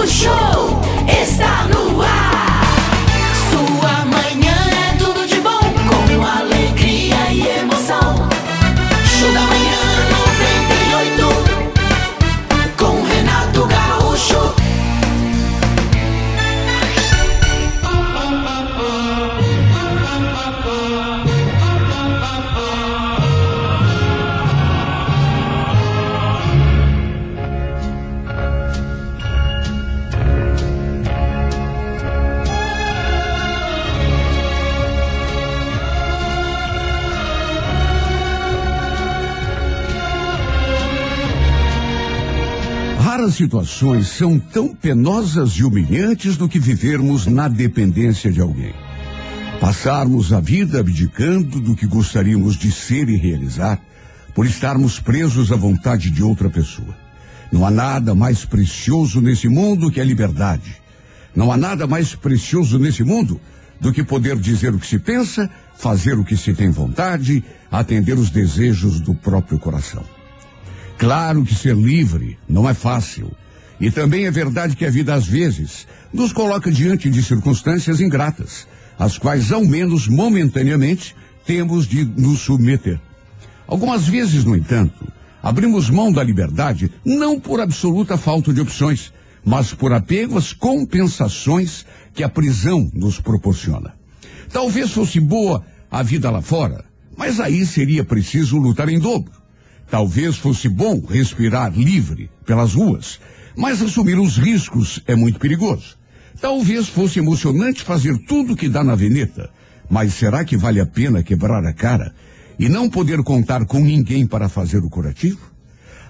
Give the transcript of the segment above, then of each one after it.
O show situações são tão penosas e humilhantes do que vivermos na dependência de alguém. Passarmos a vida abdicando do que gostaríamos de ser e realizar por estarmos presos à vontade de outra pessoa. Não há nada mais precioso nesse mundo que a liberdade. Não há nada mais precioso nesse mundo do que poder dizer o que se pensa, fazer o que se tem vontade, atender os desejos do próprio coração. Claro que ser livre não é fácil. E também é verdade que a vida, às vezes, nos coloca diante de circunstâncias ingratas, às quais, ao menos momentaneamente, temos de nos submeter. Algumas vezes, no entanto, abrimos mão da liberdade não por absoluta falta de opções, mas por apego às compensações que a prisão nos proporciona. Talvez fosse boa a vida lá fora, mas aí seria preciso lutar em dobro. Talvez fosse bom respirar livre pelas ruas, mas assumir os riscos é muito perigoso. Talvez fosse emocionante fazer tudo que dá na veneta, mas será que vale a pena quebrar a cara e não poder contar com ninguém para fazer o curativo?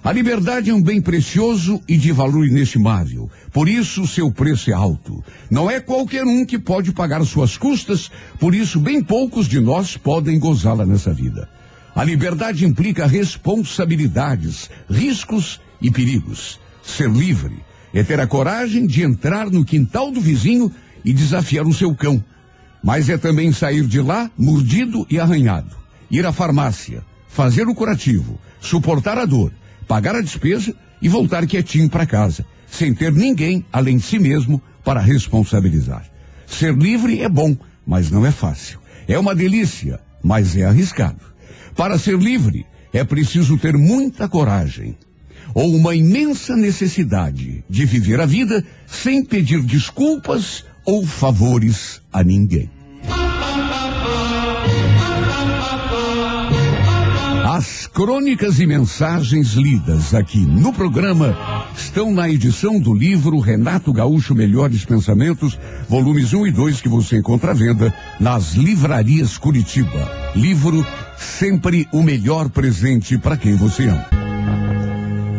A liberdade é um bem precioso e de valor inestimável. Por isso, seu preço é alto. Não é qualquer um que pode pagar suas custas, por isso, bem poucos de nós podem gozá-la nessa vida. A liberdade implica responsabilidades, riscos e perigos. Ser livre é ter a coragem de entrar no quintal do vizinho e desafiar o seu cão. Mas é também sair de lá mordido e arranhado. Ir à farmácia, fazer o curativo, suportar a dor, pagar a despesa e voltar quietinho para casa, sem ter ninguém além de si mesmo para responsabilizar. Ser livre é bom, mas não é fácil. É uma delícia, mas é arriscado. Para ser livre, é preciso ter muita coragem ou uma imensa necessidade de viver a vida sem pedir desculpas ou favores a ninguém. As crônicas e mensagens lidas aqui no programa estão na edição do livro Renato Gaúcho Melhores Pensamentos, volumes 1 e 2, que você encontra à venda nas livrarias Curitiba. Livro sempre o melhor presente para quem você ama.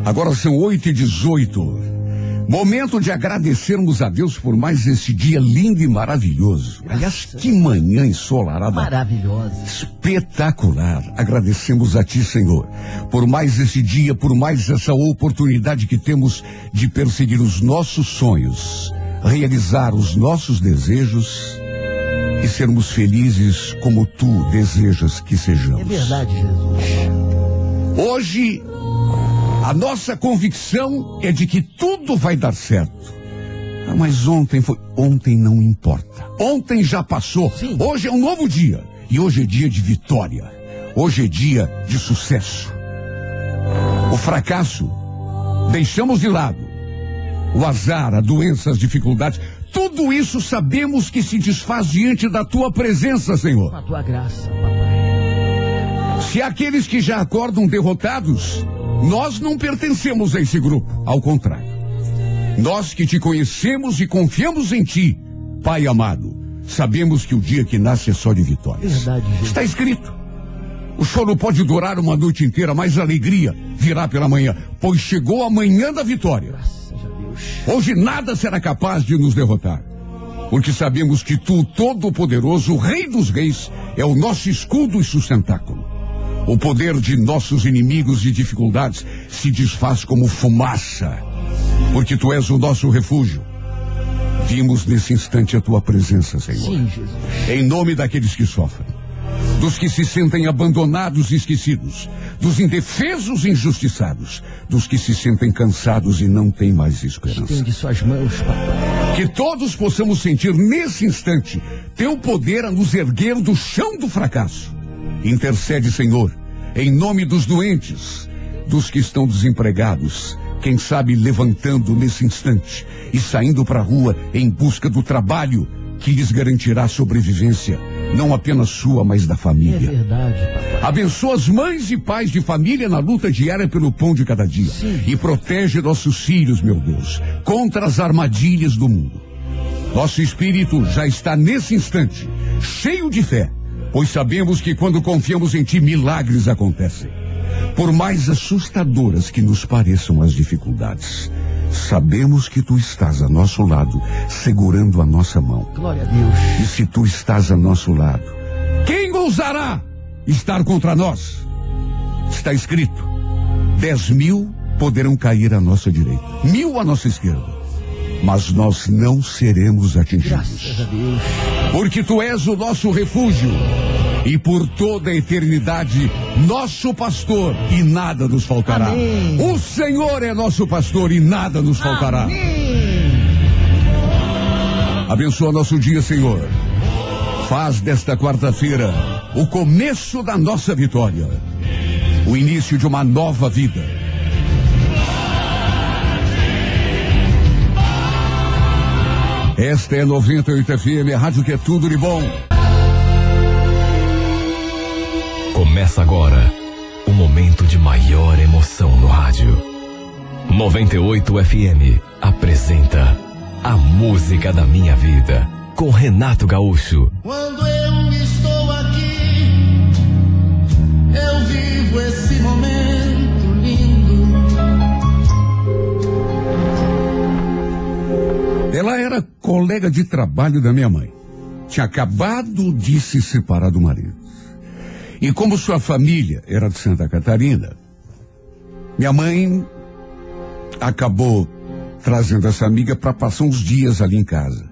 Agora são 8 e 18. Momento de agradecermos a Deus por mais esse dia lindo e maravilhoso. Aliás, que manhã ensolarada. Maravilhosa. Espetacular. Agradecemos a Ti, Senhor, por mais esse dia, por mais essa oportunidade que temos de perseguir os nossos sonhos, realizar os nossos desejos e sermos felizes como Tu desejas que sejamos. É verdade, Jesus. Hoje, a nossa convicção é de que tudo vai dar certo. Ah, mas ontem foi. Ontem não importa. Ontem já passou. Sim. Hoje é um novo dia. E hoje é dia de vitória. Hoje é dia de sucesso. O fracasso, deixamos de lado. O azar, a doença, as dificuldades, tudo isso sabemos que se desfaz diante da tua presença, Senhor. Com a tua graça, papai. Se aqueles que já acordam derrotados, nós não pertencemos a esse grupo. Ao contrário. Nós que te conhecemos e confiamos em ti, Pai amado, sabemos que o dia que nasce é só de vitórias. Verdade, Jesus. Está escrito. O choro pode durar uma noite inteira, mas a alegria virá pela manhã, pois chegou a manhã da vitória. Hoje nada será capaz de nos derrotar. Porque sabemos que tu, Todo-Poderoso, Rei dos Reis, é o nosso escudo e sustentáculo. O poder de nossos inimigos e dificuldades se desfaz como fumaça, porque tu és o nosso refúgio. Vimos nesse instante a tua presença, Senhor. Sim, Jesus. Em nome daqueles que sofrem. dos que se sentem abandonados e esquecidos, dos indefesos e injustiçados, dos que se sentem cansados e não têm mais esperança. Estende suas mãos, papai. Que todos possamos sentir nesse instante teu poder a nos erguer do chão do fracasso. Intercede, Senhor, em nome dos doentes, dos que estão desempregados, quem sabe levantando nesse instante e saindo para a rua em busca do trabalho que lhes garantirá sobrevivência, não apenas sua, mas da É família. verdade, papai. Abençoa as mães e pais de família na luta diária pelo pão de cada dia. Sim. E protege nossos filhos, meu Deus, contra as armadilhas do mundo. Nosso espírito já está nesse instante, cheio de fé, pois sabemos que quando confiamos em Ti, milagres acontecem. Por mais assustadoras que nos pareçam as dificuldades, sabemos que Tu estás a nosso lado, segurando a nossa mão. Glória a Deus. E se tu estás a nosso lado, quem ousará estar contra nós? Está escrito: dez mil poderão cair à nossa direita, mil à nossa esquerda, mas nós não seremos atingidos. Porque tu és o nosso refúgio e por toda a eternidade nosso pastor e nada nos faltará. Amém. O Senhor é nosso pastor e nada nos faltará. Abençoa nosso dia, Senhor. Faz desta quarta-feira o começo da nossa vitória. O início de uma nova vida. Esta é 98 FM, a rádio que é tudo de bom. Começa agora o momento de maior emoção no rádio. 98 FM apresenta A Música da Minha Vida com Renato Gaúcho. Quando eu estou aqui, eu vivo esse momento lindo. Ela era colega de trabalho da minha mãe. Tinha acabado de se separar do marido. E como sua família era de Santa Catarina, minha mãe acabou trazendo essa amiga para passar uns dias ali em casa.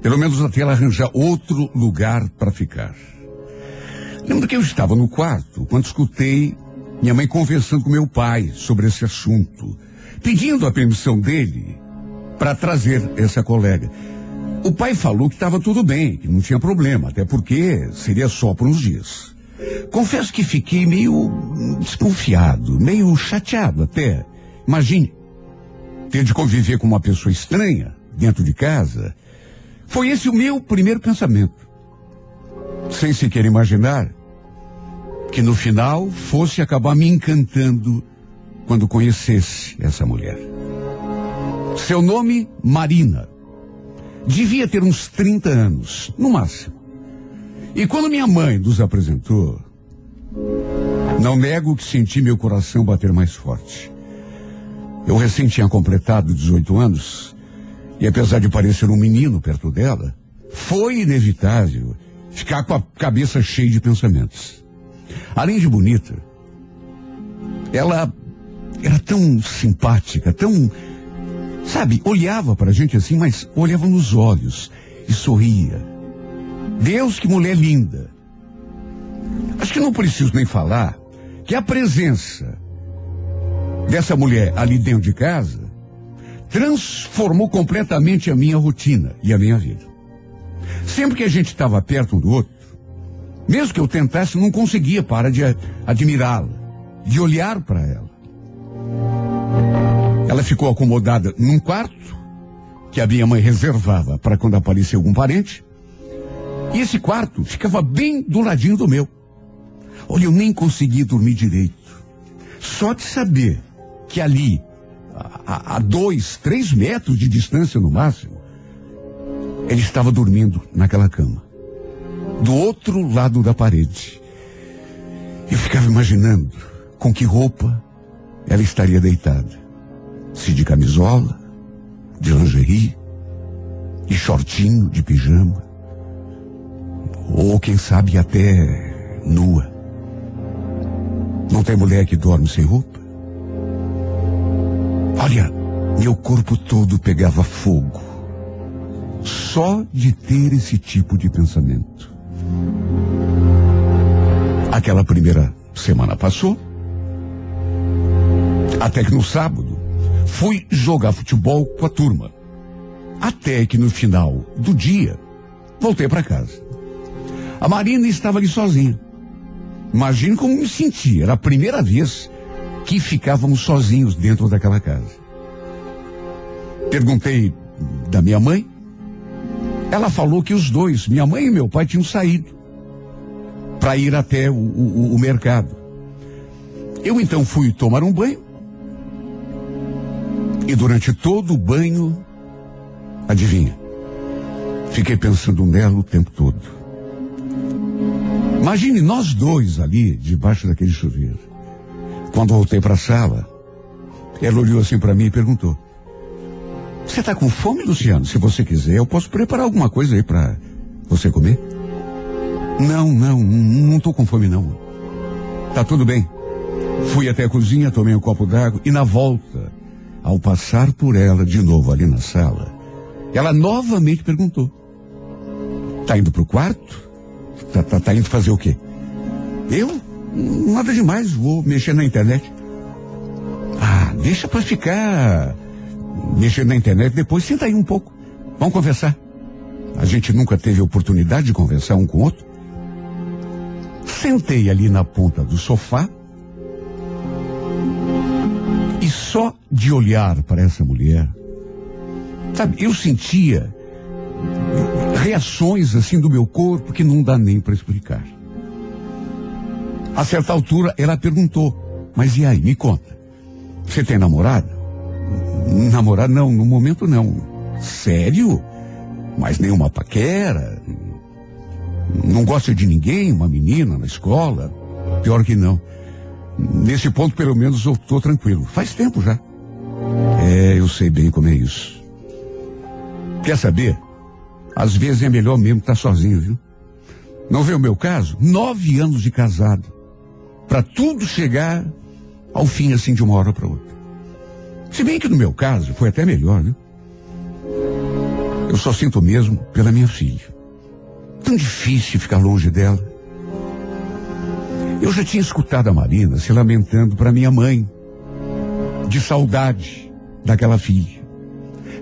Pelo menos até ela arranjar outro lugar para ficar. Lembro que eu estava no quarto quando escutei minha mãe conversando com meu pai sobre esse assunto, pedindo a permissão dele para trazer essa colega. O pai falou que estava tudo bem, que não tinha problema, até porque seria só por uns dias. Confesso que fiquei meio desconfiado, meio chateado até. Imagine, ter de conviver com uma pessoa estranha dentro de casa. Foi esse o meu primeiro pensamento. Sem sequer imaginar que no final fosse acabar me encantando quando conhecesse essa mulher. Seu nome, Marina. Devia ter uns 30 anos, no máximo. E quando minha mãe nos apresentou, não nego que senti meu coração bater mais forte. Eu recém tinha completado 18 anos, e apesar de parecer um menino perto dela, foi inevitável ficar com a cabeça cheia de pensamentos. Além de bonita, ela era tão simpática, tão Sabe, olhava para a gente assim, mas olhava nos olhos e sorria. Deus, que mulher linda. Acho que não preciso nem falar que a presença dessa mulher ali dentro de casa transformou completamente a minha rotina e a minha vida. Sempre que a gente estava perto um do outro, mesmo que eu tentasse, não conseguia parar de admirá-la, de olhar para ela. Ela ficou acomodada num quarto que a minha mãe reservava para quando aparecia algum parente. E esse quarto ficava bem do ladinho do meu. Olha, eu nem conseguia dormir direito. Só de saber que ali, a, a- dois, três metros de distância no máximo, ele estava dormindo naquela cama. Do outro lado da parede. Eu ficava imaginando com que roupa ela estaria deitada se de camisola, de lingerie, de shortinho, de pijama, ou quem sabe até nua. Não tem mulher que dorme sem roupa? Olha, meu corpo todo pegava fogo, só de ter esse tipo de pensamento. Aquela primeira semana passou. Até que no sábado fui jogar futebol com a turma. Até que no final do dia voltei para casa. A Marina estava ali sozinha. Imagine como me sentia. Era a primeira vez que ficávamos sozinhos dentro daquela casa. Perguntei da minha mãe. Ela falou que os dois, minha mãe e meu pai, tinham saído para ir até o, o, o mercado. Eu então fui tomar um banho. E durante todo o banho, adivinha? Fiquei pensando nela o tempo todo. Imagine nós dois ali, debaixo daquele chuveiro. Quando voltei para a sala, ela olhou assim para mim e perguntou: Você está com fome, Luciano? Se você quiser, eu posso preparar alguma coisa aí para você comer? Não, não, não estou com fome não. Tá tudo bem. Fui até a cozinha, tomei um copo d'água e na volta, ao passar por ela de novo ali na sala, ela novamente perguntou: Tá indo pro quarto? Tá, tá, tá indo fazer o quê? Eu? Nada demais, vou mexer na internet. Ah, deixa pra ficar mexendo na internet, depois senta aí um pouco. Vamos conversar. A gente nunca teve oportunidade de conversar um com o outro. Sentei ali na ponta do sofá só de olhar para essa mulher, sabe, eu sentia reações assim do meu corpo que não dá nem para explicar. A certa altura ela perguntou: Mas e aí, me conta, você tem namorada? Namorada não, no momento não. Sério? Mas nenhuma paquera? Não gosta de ninguém, uma menina na escola? Pior que não. Nesse ponto, pelo menos, eu estou tranquilo. Faz tempo já. É, eu sei bem como é isso. Quer saber? Às vezes é melhor mesmo estar sozinho, viu? Não vê o meu caso? Nove anos de casado. Para tudo chegar ao fim assim de uma hora para outra. Se bem que no meu caso foi até melhor, viu? Eu só sinto mesmo pela minha filha. Tão difícil ficar longe dela. Eu já tinha escutado a Marina se lamentando para minha mãe, de saudade daquela filha.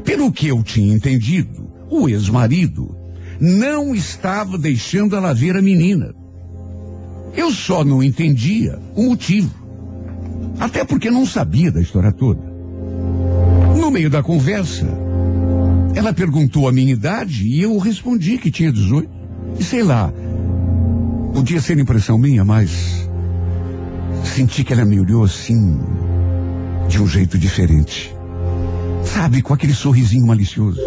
Pelo que eu tinha entendido, o ex-marido não estava deixando ela ver a menina. Eu só não entendia o motivo. Até porque não sabia da história toda. No meio da conversa, ela perguntou a minha idade e eu respondi que tinha 18. E sei lá, podia ser impressão minha, mas senti que ela me olhou assim, de um jeito diferente. Sabe, com aquele sorrisinho malicioso.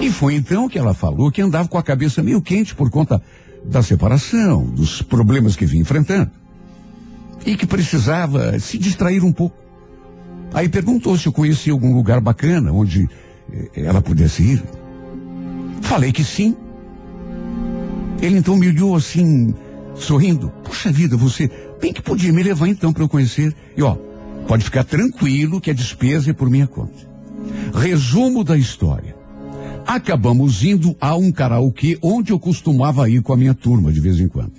E foi então que ela falou que andava com a cabeça meio quente por conta da separação, dos problemas que vinha enfrentando. E que precisava se distrair um pouco. Aí perguntou se eu conhecia algum lugar bacana onde eh, ela pudesse ir. Falei que sim. Ele então me olhou assim, sorrindo. Puxa vida, você bem que podia me levar então para eu conhecer. E ó, pode ficar tranquilo que a despesa é por minha conta. Resumo da história. Acabamos indo a um karaokê onde eu costumava ir com a minha turma de vez em quando.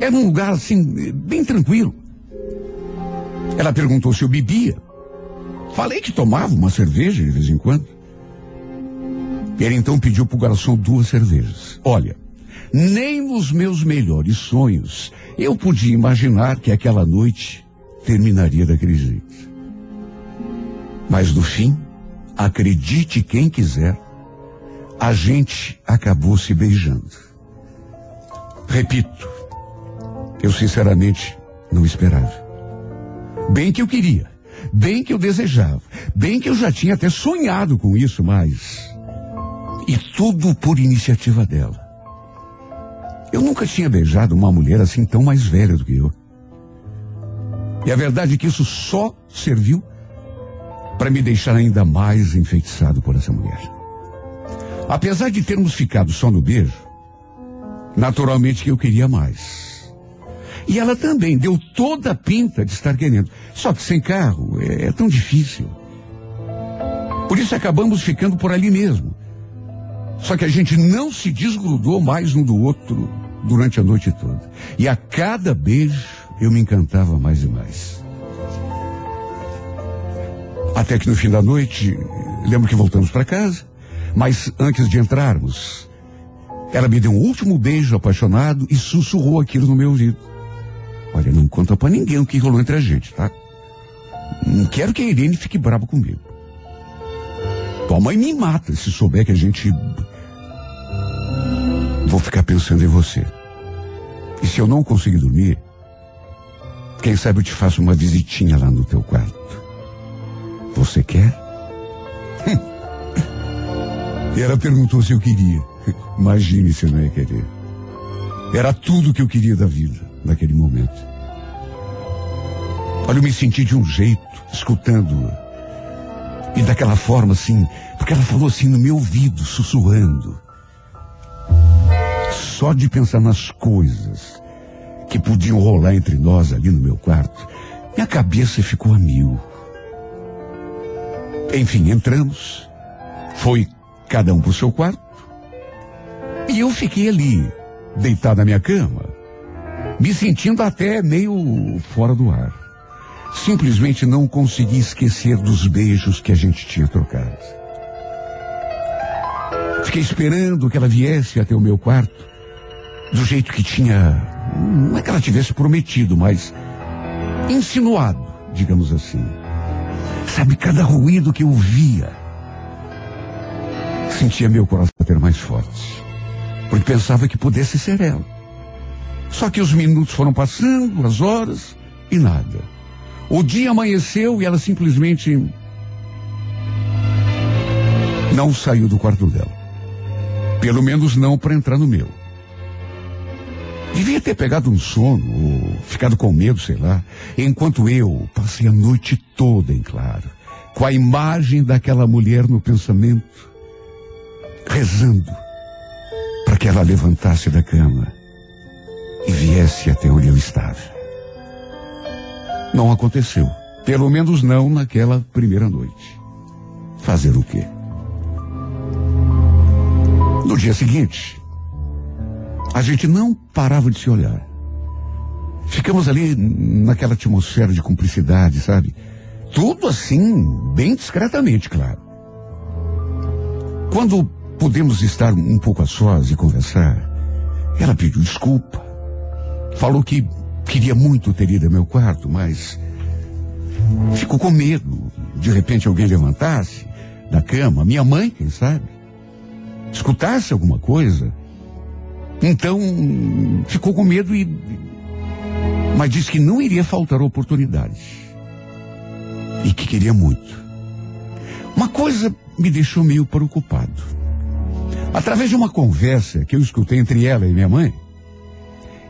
Era um lugar assim, bem tranquilo. Ela perguntou se eu bebia. Falei que tomava uma cerveja de vez em quando. Ele então pediu para o garçom duas cervejas. Olha, nem nos meus melhores sonhos eu podia imaginar que aquela noite terminaria daquele jeito. Mas no fim, acredite quem quiser, a gente acabou se beijando. Repito, eu sinceramente não esperava. Bem que eu queria, bem que eu desejava, bem que eu já tinha até sonhado com isso, mas. E tudo por iniciativa dela. Eu nunca tinha beijado uma mulher assim tão mais velha do que eu. E a verdade é que isso só serviu para me deixar ainda mais enfeitiçado por essa mulher. Apesar de termos ficado só no beijo, naturalmente que eu queria mais. E ela também deu toda a pinta de estar querendo. Só que sem carro é, é tão difícil. Por isso acabamos ficando por ali mesmo. Só que a gente não se desgrudou mais um do outro durante a noite toda. E a cada beijo eu me encantava mais e mais. Até que no fim da noite, lembro que voltamos para casa, mas antes de entrarmos, ela me deu um último beijo apaixonado e sussurrou aquilo no meu ouvido. Olha, não conta pra ninguém o que rolou entre a gente, tá? Não quero que a Irene fique brava comigo. Tua mãe me mata se souber que a gente. Vou ficar pensando em você. E se eu não conseguir dormir, quem sabe eu te faço uma visitinha lá no teu quarto. Você quer? E ela perguntou se eu queria. Imagine se eu não ia querer. Era tudo que eu queria da vida, naquele momento. Olha, eu me senti de um jeito, escutando-a. E daquela forma, assim, porque ela falou assim no meu ouvido, sussurrando. Só de pensar nas coisas que podiam rolar entre nós ali no meu quarto, minha cabeça ficou a mil. Enfim, entramos. Foi cada um para o seu quarto. E eu fiquei ali, deitado na minha cama, me sentindo até meio fora do ar. Simplesmente não consegui esquecer dos beijos que a gente tinha trocado. Fiquei esperando que ela viesse até o meu quarto, do jeito que tinha. Não é que ela tivesse prometido, mas insinuado, digamos assim. Sabe, cada ruído que eu via, sentia meu coração bater mais forte, porque pensava que pudesse ser ela. Só que os minutos foram passando, as horas, e nada. O dia amanheceu e ela simplesmente não saiu do quarto dela. Pelo menos não para entrar no meu. Devia ter pegado um sono ou ficado com medo, sei lá, enquanto eu passei a noite toda em claro, com a imagem daquela mulher no pensamento, rezando para que ela levantasse da cama e viesse até onde eu estava. Não aconteceu. Pelo menos não naquela primeira noite. Fazer o quê? No dia seguinte, a gente não parava de se olhar. Ficamos ali naquela atmosfera de cumplicidade, sabe? Tudo assim, bem discretamente, claro. Quando pudemos estar um pouco a sós e conversar, ela pediu desculpa. Falou que queria muito ter ido ao meu quarto, mas ficou com medo. De repente alguém levantasse da cama, minha mãe, quem sabe, escutasse alguma coisa. Então ficou com medo e. Mas disse que não iria faltar oportunidade. E que queria muito. Uma coisa me deixou meio preocupado. Através de uma conversa que eu escutei entre ela e minha mãe,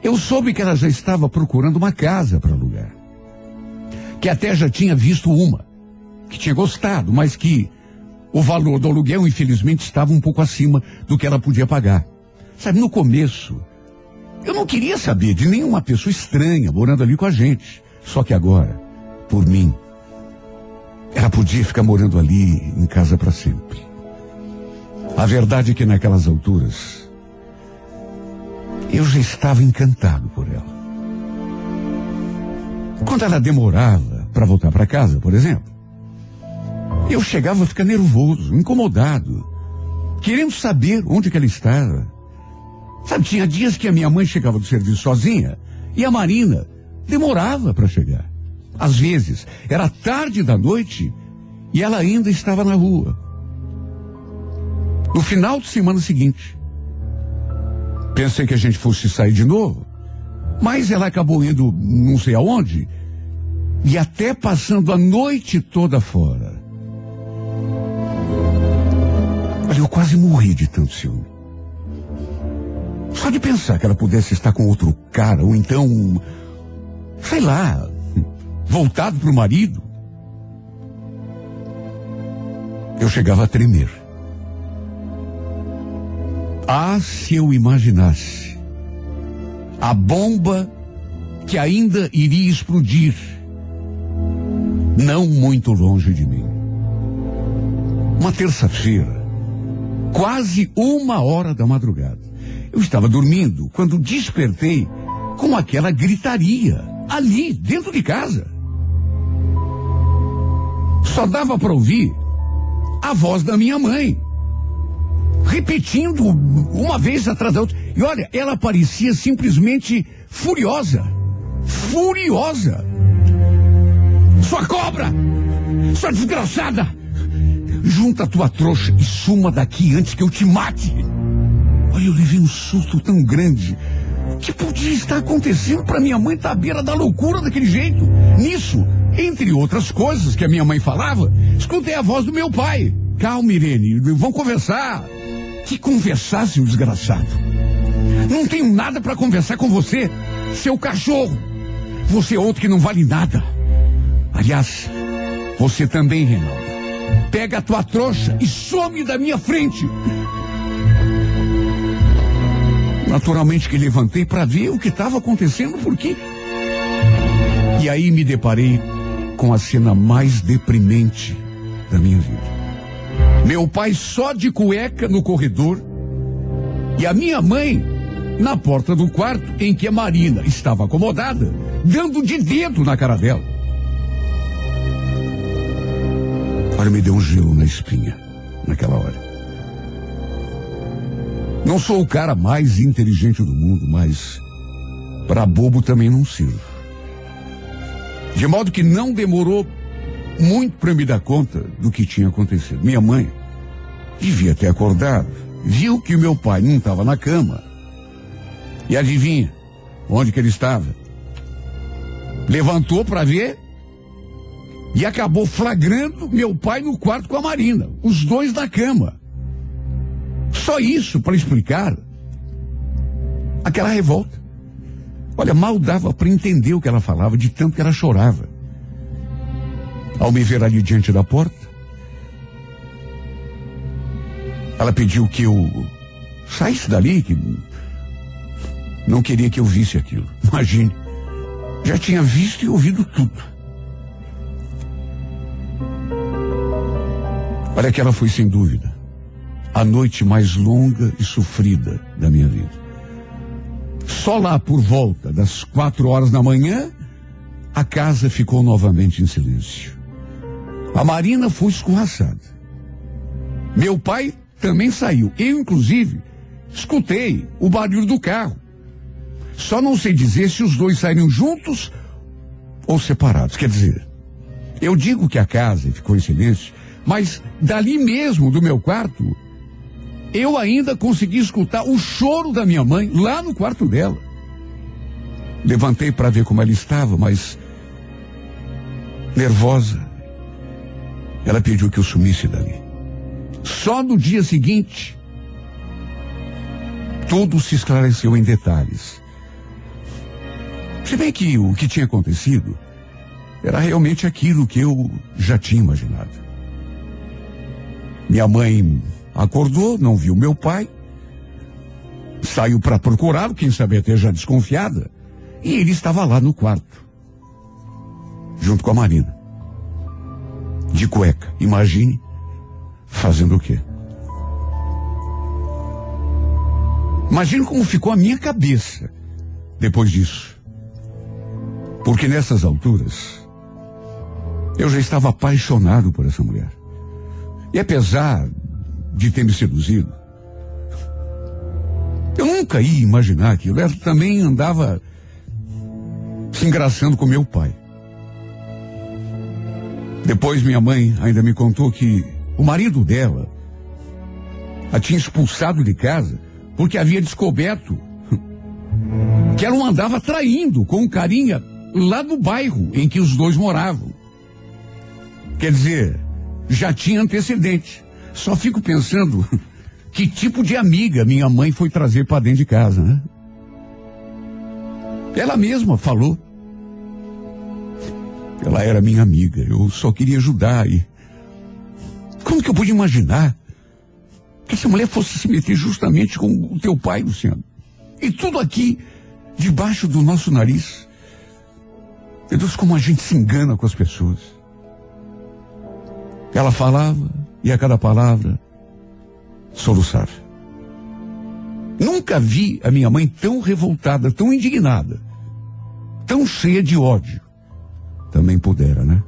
eu soube que ela já estava procurando uma casa para alugar. Que até já tinha visto uma, que tinha gostado, mas que o valor do aluguel, infelizmente, estava um pouco acima do que ela podia pagar. Sabe, no começo, eu não queria saber de nenhuma pessoa estranha morando ali com a gente. Só que agora, por mim, ela podia ficar morando ali em casa para sempre. A verdade é que naquelas alturas, eu já estava encantado por ela. Quando ela demorava para voltar para casa, por exemplo, eu chegava a ficar nervoso, incomodado, querendo saber onde ela estava. Sabe, tinha dias que a minha mãe chegava do serviço sozinha e a Marina demorava para chegar. Às vezes, era tarde da noite e ela ainda estava na rua. No final de semana seguinte, pensei que a gente fosse sair de novo, mas ela acabou indo não sei aonde e até passando a noite toda fora. Olha, eu quase morri de tanto ciúme. Só de pensar que ela pudesse estar com outro cara, ou então, sei lá, voltado para o marido. Eu chegava a tremer. Ah, se eu imaginasse a bomba que ainda iria explodir, não muito longe de mim. Uma terça-feira, quase uma hora da madrugada. Eu estava dormindo quando despertei com aquela gritaria ali, dentro de casa. Só dava para ouvir a voz da minha mãe. Repetindo uma vez atrás da outra. E olha, ela parecia simplesmente furiosa. Furiosa. Sua cobra! Sua desgraçada! Junta a tua trouxa e suma daqui antes que eu te mate. Olha, eu levei um susto tão grande. Que podia estar acontecendo para minha mãe estar à beira da loucura daquele jeito? Nisso, entre outras coisas que a minha mãe falava, escutei a voz do meu pai. Calma, Irene, vamos conversar. Que conversar, seu desgraçado? Não tenho nada para conversar com você, seu cachorro. Você é outro que não vale nada. Aliás, você também, Reinaldo. Pega a tua trouxa e some da minha frente. Naturalmente que levantei para ver o que estava acontecendo, por quê? E aí me deparei com a cena mais deprimente da minha vida. Meu pai só de cueca no corredor e a minha mãe na porta do quarto em que a Marina estava acomodada, dando de dedo na cara dela. Olha, me deu um gelo na espinha naquela hora. Não sou o cara mais inteligente do mundo, mas para bobo também não sirvo. De modo que não demorou muito para me dar conta do que tinha acontecido. Minha mãe devia ter acordado, viu que meu pai não estava na cama. E adivinha onde que ele estava? Levantou para ver e acabou flagrando meu pai no quarto com a Marina, os dois na cama. Só isso para explicar aquela revolta. Olha, mal dava para entender o que ela falava, de tanto que ela chorava. Ao me ver ali diante da porta, ela pediu que eu saísse dali, que não queria que eu visse aquilo. Imagine, já tinha visto e ouvido tudo. Olha que ela foi sem dúvida a noite mais longa e sofrida da minha vida. Só lá por volta das quatro horas da manhã, a casa ficou novamente em silêncio. A Marina foi escorraçada. Meu pai também saiu. Eu, inclusive, escutei o barulho do carro. Só não sei dizer se os dois saíram juntos ou separados. Quer dizer, eu digo que a casa ficou em silêncio, mas dali mesmo do meu quarto, eu ainda consegui escutar o choro da minha mãe lá no quarto dela. Levantei para ver como ela estava, mas nervosa. Ela pediu que eu sumisse dali. Só no dia seguinte, tudo se esclareceu em detalhes. Se bem que o que tinha acontecido era realmente aquilo que eu já tinha imaginado. Minha mãe Acordou, não viu meu pai, saiu para procurá-lo, quem sabe até já desconfiada, e ele estava lá no quarto, junto com a Marina. De cueca, imagine, fazendo o quê? Imagine como ficou a minha cabeça depois disso. Porque nessas alturas, eu já estava apaixonado por essa mulher. E apesar de ter me seduzido. Eu nunca ia imaginar aquilo. Ela também andava se engraçando com meu pai. Depois minha mãe ainda me contou que o marido dela a tinha expulsado de casa porque havia descoberto que ela andava traindo com um carinha lá no bairro em que os dois moravam. Quer dizer, já tinha antecedente. Só fico pensando que tipo de amiga minha mãe foi trazer para dentro de casa, né? Ela mesma falou. Ela era minha amiga, eu só queria ajudar e. Como que eu pude imaginar que essa mulher fosse se meter justamente com o teu pai, Luciano? E tudo aqui, debaixo do nosso nariz. Meu Deus, como a gente se engana com as pessoas. Ela falava, e a cada palavra soluçar. Nunca vi a minha mãe tão revoltada, tão indignada, tão cheia de ódio. Também pudera, né?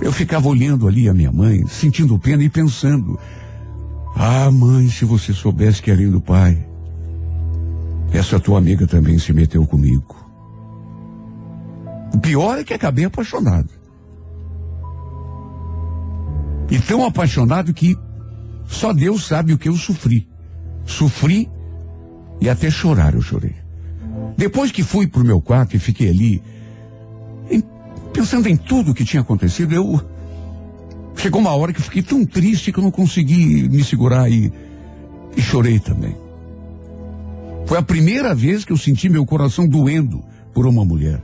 Eu ficava olhando ali a minha mãe, sentindo pena e pensando: Ah, mãe, se você soubesse que além do pai, essa tua amiga também se meteu comigo. O pior é que acabei apaixonado. E tão apaixonado que só Deus sabe o que eu sofri. Sofri e até chorar eu chorei. Depois que fui pro meu quarto e fiquei ali, em- pensando em tudo que tinha acontecido, eu. Chegou uma hora que fiquei tão triste que eu não consegui me segurar e, e chorei também. Foi a primeira vez que eu senti meu coração doendo por uma mulher.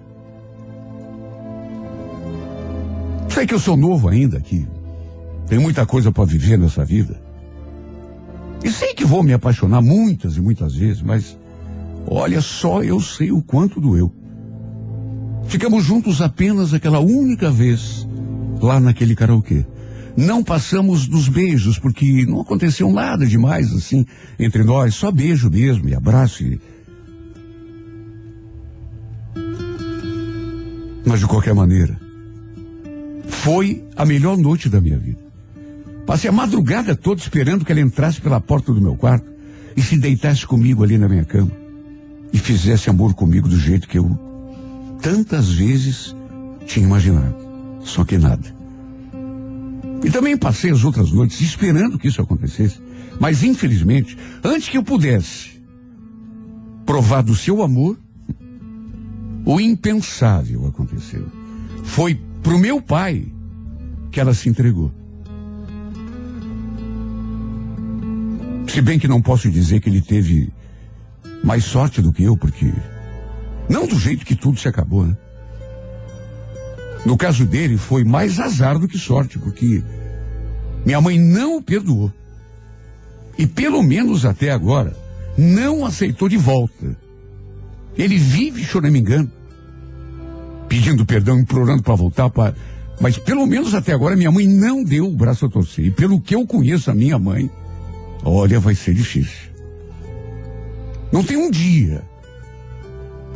Sei que eu sou novo ainda aqui. Tem muita coisa para viver nessa vida. E sei que vou me apaixonar muitas e muitas vezes, mas olha só, eu sei o quanto doeu. Ficamos juntos apenas aquela única vez lá naquele karaokê. Não passamos dos beijos, porque não aconteceu nada demais assim entre nós, só beijo mesmo e abraço. E... Mas de qualquer maneira, foi a melhor noite da minha vida. Passei a madrugada toda esperando que ela entrasse pela porta do meu quarto e se deitasse comigo ali na minha cama e fizesse amor comigo do jeito que eu tantas vezes tinha imaginado. Só que nada. E também passei as outras noites esperando que isso acontecesse. Mas infelizmente, antes que eu pudesse provar do seu amor, o impensável aconteceu. Foi pro meu pai que ela se entregou. Se bem que não posso dizer que ele teve mais sorte do que eu, porque não do jeito que tudo se acabou, né? No caso dele, foi mais azar do que sorte, porque minha mãe não o perdoou. E pelo menos até agora, não aceitou de volta. Ele vive choramingando, pedindo perdão, implorando para voltar, pra... mas pelo menos até agora minha mãe não deu o braço a torcer. E pelo que eu conheço a minha mãe, olha, vai ser difícil. Não tem um dia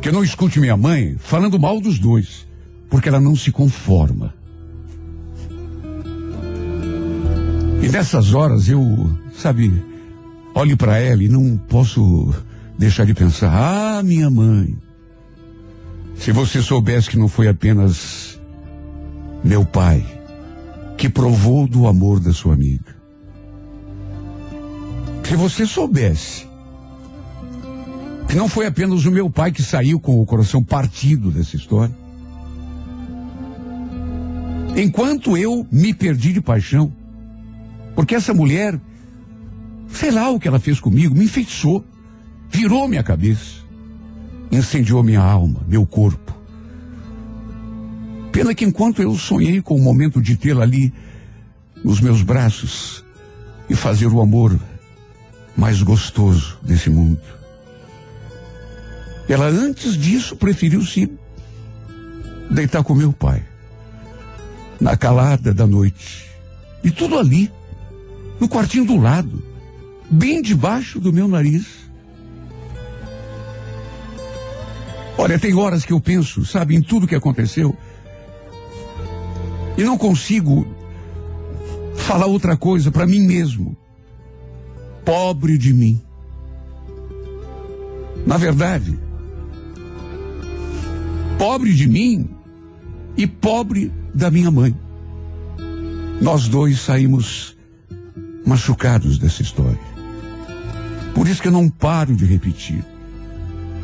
que eu não escute minha mãe falando mal dos dois, porque ela não se conforma. E nessas horas eu, sabe, olho para ela e não posso deixar de pensar: ah, minha mãe, se você soubesse que não foi apenas meu pai que provou do amor da sua amiga. Se você soubesse que não foi apenas o meu pai que saiu com o coração partido dessa história. Enquanto eu me perdi de paixão, porque essa mulher, sei lá o que ela fez comigo, me enfeitiçou, virou minha cabeça, incendiou minha alma, meu corpo. Pena que enquanto eu sonhei com o momento de tê-la ali nos meus braços e fazer o amor mais gostoso desse mundo. Ela antes disso preferiu se deitar com meu pai. Na calada da noite. E tudo ali, no quartinho do lado, bem debaixo do meu nariz. Olha, tem horas que eu penso, sabe, em tudo que aconteceu. E não consigo falar outra coisa para mim mesmo. Pobre de mim. Na verdade, pobre de mim e pobre da minha mãe. Nós dois saímos machucados dessa história. Por isso que eu não paro de repetir.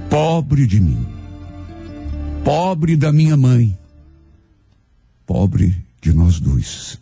Pobre de mim. Pobre da minha mãe. Pobre de nós dois.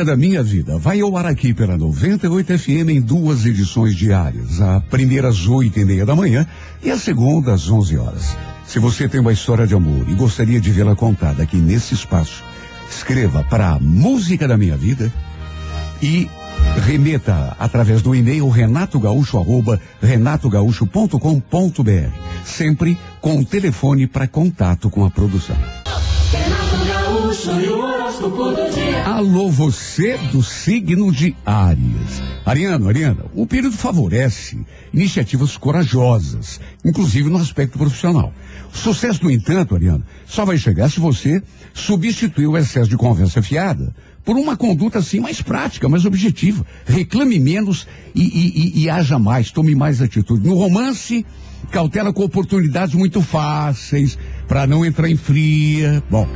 Música da minha vida vai ao ar aqui pela 98 FM em duas edições diárias. A primeira às oito e meia da manhã e a segunda às 11 horas. Se você tem uma história de amor e gostaria de vê-la contada aqui nesse espaço, escreva para a música da minha vida e remeta através do e-mail renatogaúcho arroba renatogaúcho.com.br sempre com o telefone para contato com a produção. Renato Gaúcho Alô, você do signo de Áries. Ariano, Ariana, o período favorece iniciativas corajosas, inclusive no aspecto profissional. O sucesso, no entanto, Ariana, só vai chegar se você substituir o excesso de conversa fiada por uma conduta assim mais prática, mais objetiva. Reclame menos e, e- e- e haja mais, tome mais atitude. No romance, cautela com oportunidades muito fáceis para não entrar em fria. Bom,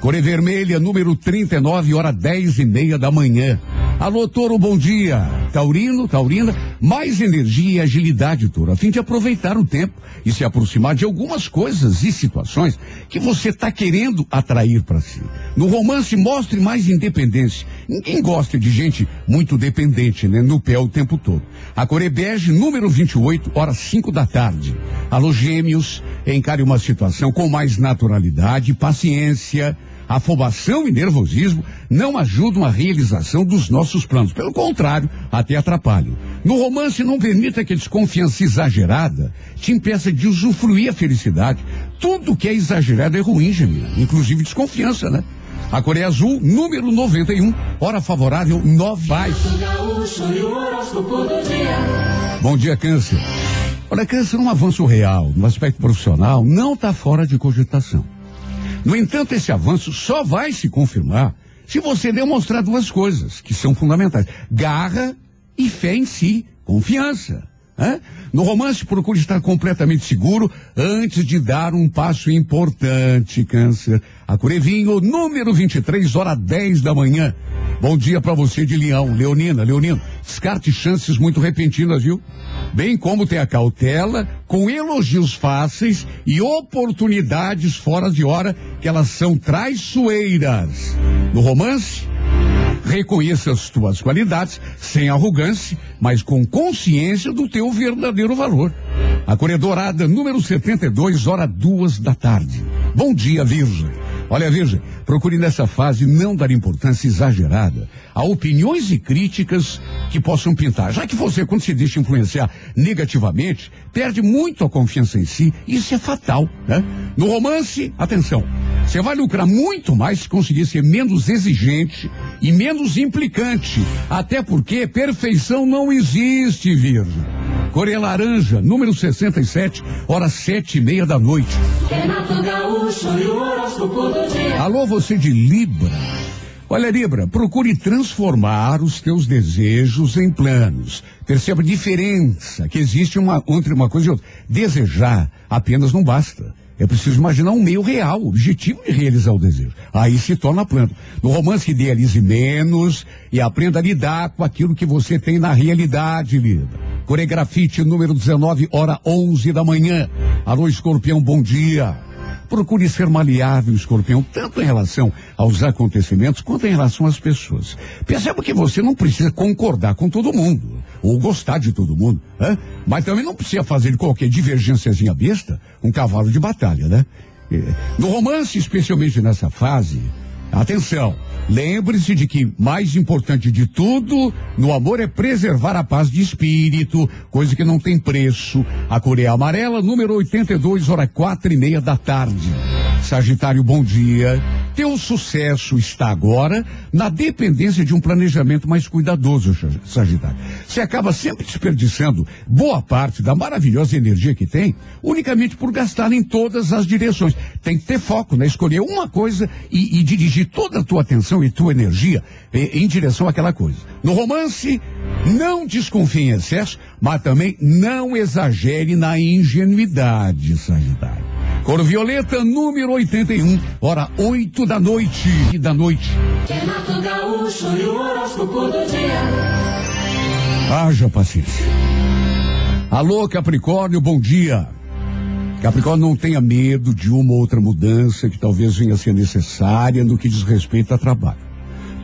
Coré Vermelha, número 39, hora 10 e meia da manhã. Alô, Toro, bom dia. Taurino, Taurina, mais energia e agilidade, Toro, a fim de aproveitar o tempo e se aproximar de algumas coisas e situações que você está querendo atrair para si. No romance, mostre mais independência. Ninguém gosta de gente muito dependente, né? No pé o tempo todo. A Coré Bege, número 28, horas 5 da tarde. Alô, gêmeos, encare uma situação com mais naturalidade paciência. Afobação e nervosismo não ajudam a realização dos nossos planos. Pelo contrário, até atrapalham. No romance, não permita que a desconfiança exagerada te impeça de usufruir a felicidade. Tudo que é exagerado é ruim, Gemina. Inclusive desconfiança, né? A Coreia Azul, número 91, hora favorável, 9 paz. Bom dia, Câncer. Olha, Câncer, um avanço real no aspecto profissional não está fora de cogitação. No entanto, esse avanço só vai se confirmar se você demonstrar duas coisas que são fundamentais: garra e fé em si, confiança. No romance, procure estar completamente seguro antes de dar um passo importante, Câncer. A Curevinho, número 23, hora 10 da manhã. Bom dia para você de Leão, Leonina, Leonino. Descarte chances muito repentinas, viu? Bem como ter a cautela com elogios fáceis e oportunidades fora de hora que elas são traiçoeiras. No romance, Reconheça as tuas qualidades sem arrogância, mas com consciência do teu verdadeiro valor. A Coré Dourada, número 72, hora duas da tarde. Bom dia, Virgem. Olha, Virgem, procure nessa fase não dar importância exagerada a opiniões e críticas que possam pintar. Já que você, quando se deixa influenciar negativamente, perde muito a confiança em si, isso é fatal, né? No romance, atenção, você vai lucrar muito mais se conseguir ser menos exigente e menos implicante. Até porque perfeição não existe, Virgem. Coreia Laranja, número 67, horas sete e meia da noite. Renato Gaúcho e o horóscopo do dia. Alô, você de Libra. Olha, Libra, procure transformar os teus desejos em planos. Perceba a diferença que existe uma, entre uma coisa e outra. Desejar apenas não basta. É preciso imaginar um meio real, objetivo de realizar o desejo. Aí se torna plano. No romance, idealize menos e aprenda a lidar com aquilo que você tem na realidade, Libra. Coregrafite número 19, hora 11 da manhã. Alô, escorpião, bom dia. Procure ser maleável, escorpião, tanto em relação aos acontecimentos quanto em relação às pessoas. Perceba que você não precisa concordar com todo mundo, ou gostar de todo mundo, né? mas também não precisa fazer qualquer divergênciazinha besta um cavalo de batalha, né? Eh, No romance, especialmente nessa fase, atenção, lembre-se de que mais importante de tudo no amor é preservar a paz de espírito, coisa que não tem preço. A Coreia Amarela, número 82, hora quatro e meia da tarde. Sagitário, bom dia. Teu sucesso está agora na dependência de um planejamento mais cuidadoso, Sa- Sagitário. Você acaba sempre desperdiçando boa parte da maravilhosa energia que tem, unicamente por gastar em todas as direções. Tem que ter foco, né? Escolher uma coisa e, e dirigir toda a tua atenção e tua energia eh, em direção àquela coisa. No romance, não desconfie em excesso, mas também não exagere na ingenuidade, Sagitário. Cor Violeta, número 81, hora 8 da noite. E da noite. Renato Gaúcho e o horóscopo do dia. Haja paciência. Alô, Capricórnio, bom dia. Capricórnio, não tenha medo de uma ou outra mudança que talvez venha a ser necessária no que diz respeito a trabalho.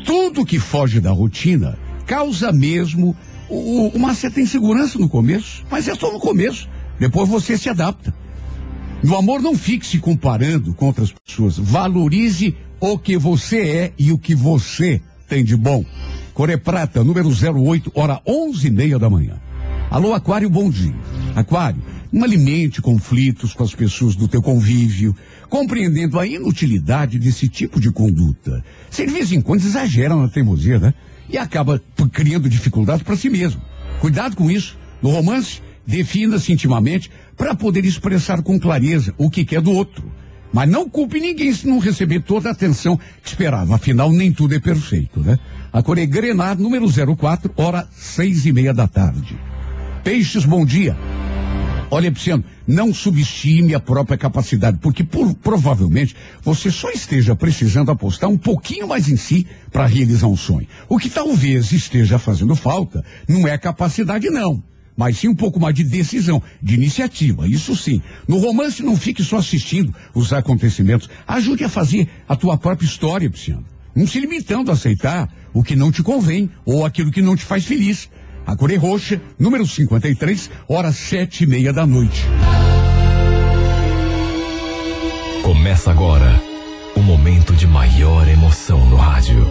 Tudo que foge da rotina causa mesmo uma certa insegurança no começo, mas é só no começo. Depois você se adapta. No amor, não fique se comparando com outras pessoas. Valorize o que você é e o que você tem de bom. Core Prata, número 08, hora onze e meia da manhã. Alô, Aquário, bom dia. Aquário, não alimente conflitos com as pessoas do teu convívio, compreendendo a inutilidade desse tipo de conduta. Você de vez em quando exagera na teimosia, né? E acaba criando dificuldade para si mesmo. Cuidado com isso. No romance, defina-se intimamente para poder expressar com clareza o que quer do outro. Mas não culpe ninguém se não receber toda a atenção que esperava. Afinal, nem tudo é perfeito, né? A cor é Grenar, número 04, hora seis e meia da tarde. Peixes, bom dia. Olha, Pisciano, não subestime a própria capacidade, porque por- provavelmente você só esteja precisando apostar um pouquinho mais em si para realizar um sonho. O que talvez esteja fazendo falta não é capacidade, não. Mas sim um pouco mais de decisão, de iniciativa, isso sim. No romance, não fique só assistindo os acontecimentos. Ajude a fazer a tua própria história, Pisciano. Não se limitando a aceitar o que não te convém ou aquilo que não te faz feliz. A cor é roxa, número 53, horas sete e meia da noite. Começa agora o momento de maior emoção no rádio.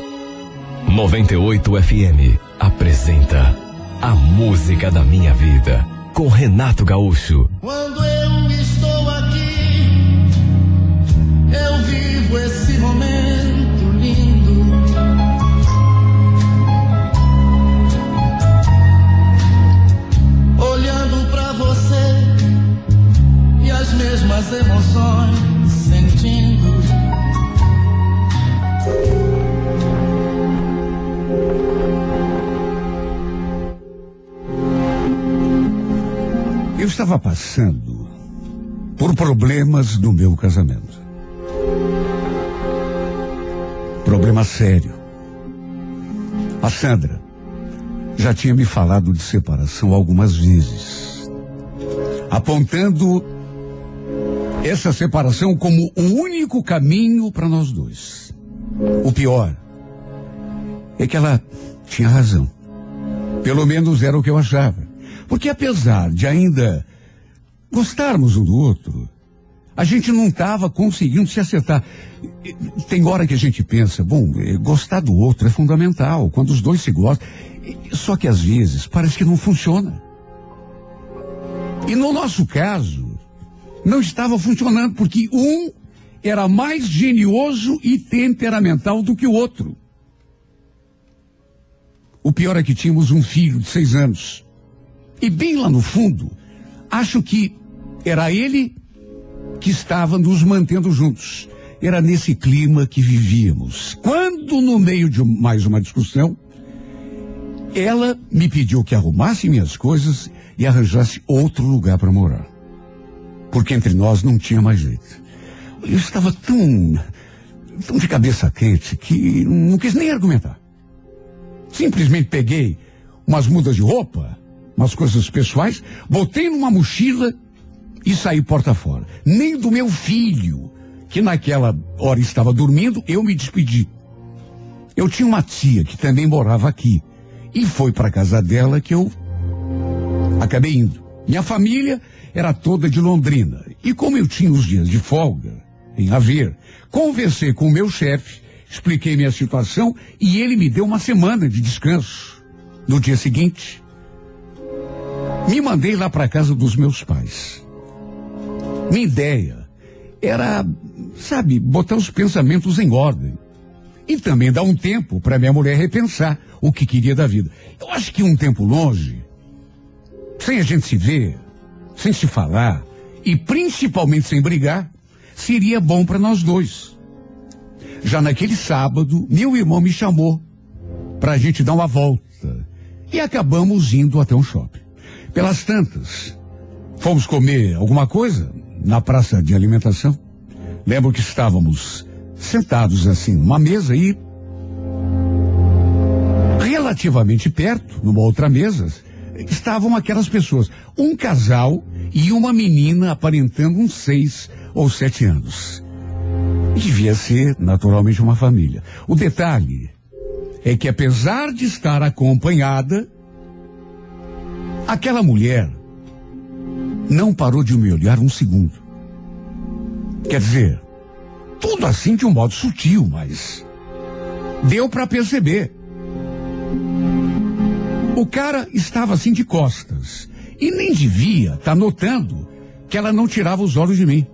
98 FM apresenta A Música da Minha Vida com Renato Gaúcho. Quando eu estou aqui, eu vivo esse momento lindo. Olhando pra você e as mesmas emoções Eu estava passando por problemas no meu casamento. Problema sério. A Sandra já tinha me falado de separação algumas vezes, apontando essa separação como o único caminho para nós dois. O pior é que ela tinha razão. Pelo menos era o que eu achava. Porque apesar de ainda gostarmos um do outro, a gente não estava conseguindo se acertar. Tem hora que a gente pensa, bom, eh, gostar do outro é fundamental, quando os dois se gostam. Só que às vezes parece que não funciona. E no nosso caso, não estava funcionando, porque um era mais genioso e temperamental do que o outro. O pior é que tínhamos um filho de seis anos. E bem lá no fundo, acho que era ele que estava nos mantendo juntos. Era nesse clima que vivíamos. Quando, no meio de mais uma discussão, ela me pediu que arrumasse minhas coisas e arranjasse outro lugar para morar. Porque entre nós não tinha mais jeito. Eu estava tão, tão de cabeça quente que não quis nem argumentar. Simplesmente peguei umas mudas de roupa, umas coisas pessoais, botei numa mochila e saí porta fora. Nem do meu filho, que naquela hora estava dormindo, eu me despedi. Eu tinha uma tia que também morava aqui. E foi para casa dela que eu acabei indo. Minha família era toda de Londrina. E como eu tinha os dias de folga, em haver, conversei com o meu chefe, expliquei minha situação e ele me deu uma semana de descanso. No dia seguinte, me mandei lá para casa dos meus pais. Minha ideia era, sabe, botar os pensamentos em ordem. E também dar um tempo para minha mulher repensar o que queria da vida. Eu acho que um tempo longe, sem a gente se ver, sem se falar e principalmente sem brigar, seria bom para nós dois. Já naquele sábado, meu irmão me chamou para a gente dar uma volta e acabamos indo até um shopping. Pelas tantas, fomos comer alguma coisa na praça de alimentação. Lembro que estávamos sentados assim numa mesa e relativamente perto, numa outra mesa, estavam aquelas pessoas, um casal e uma menina aparentando uns seis ou sete anos. Devia ser naturalmente uma família. O detalhe é que apesar de estar acompanhada, aquela mulher não parou de me olhar um segundo. Quer dizer, tudo assim de um modo sutil, mas deu para perceber. O cara estava assim de costas e nem devia estar tá notando que ela não tirava os olhos de mim.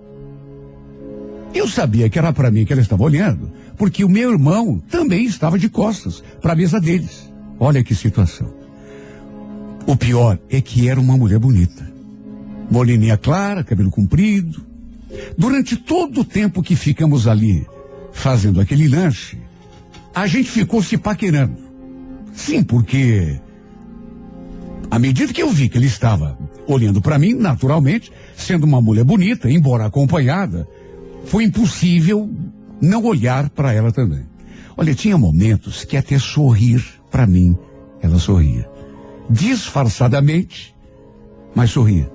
Eu sabia que era para mim que ela estava olhando, porque o meu irmão também estava de costas para a mesa deles. Olha que situação. O pior é que era uma mulher bonita. Moreninha clara, cabelo comprido. Durante todo o tempo que ficamos ali fazendo aquele lanche, a gente ficou se paquerando. Sim, porque à medida que eu vi que ele estava olhando para mim, naturalmente, sendo uma mulher bonita, embora acompanhada, foi impossível não olhar para ela também. Olha, tinha momentos que até sorrir para mim, ela sorria. Disfarçadamente, mas sorria.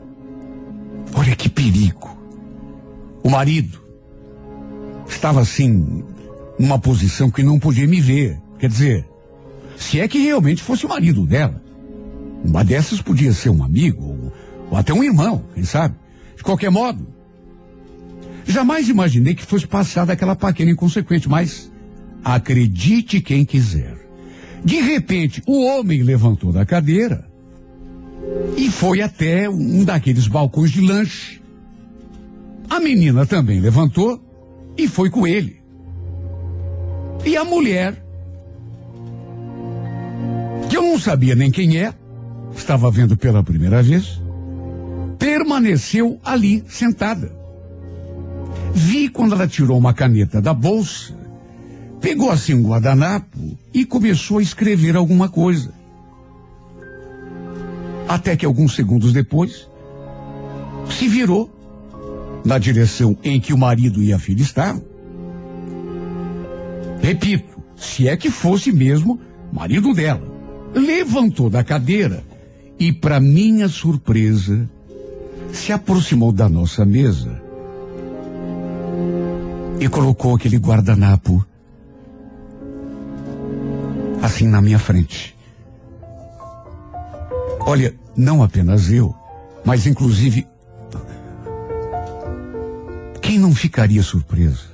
Olha que perigo. O marido estava assim, numa posição que não podia me ver. Quer dizer, se é que realmente fosse o marido dela. Uma dessas podia ser um amigo, ou, ou até um irmão, quem sabe? De qualquer modo, jamais imaginei que fosse passar daquela paquera inconsequente, mas acredite quem quiser. De repente, o homem levantou da cadeira e foi até um daqueles balcões de lanche. A menina também levantou e foi com ele. E a mulher, que eu não sabia nem quem é, estava vendo pela primeira vez, permaneceu ali sentada. Vi quando ela tirou uma caneta da bolsa, pegou assim um guardanapo e começou a escrever alguma coisa. Até que alguns segundos depois, se virou na direção em que o marido e a filha estavam. Repito, se é que fosse mesmo marido dela. Levantou da cadeira e, para minha surpresa, se aproximou da nossa mesa e colocou aquele guardanapo assim na minha frente. Olha, não apenas eu, mas inclusive quem não ficaria surpreso?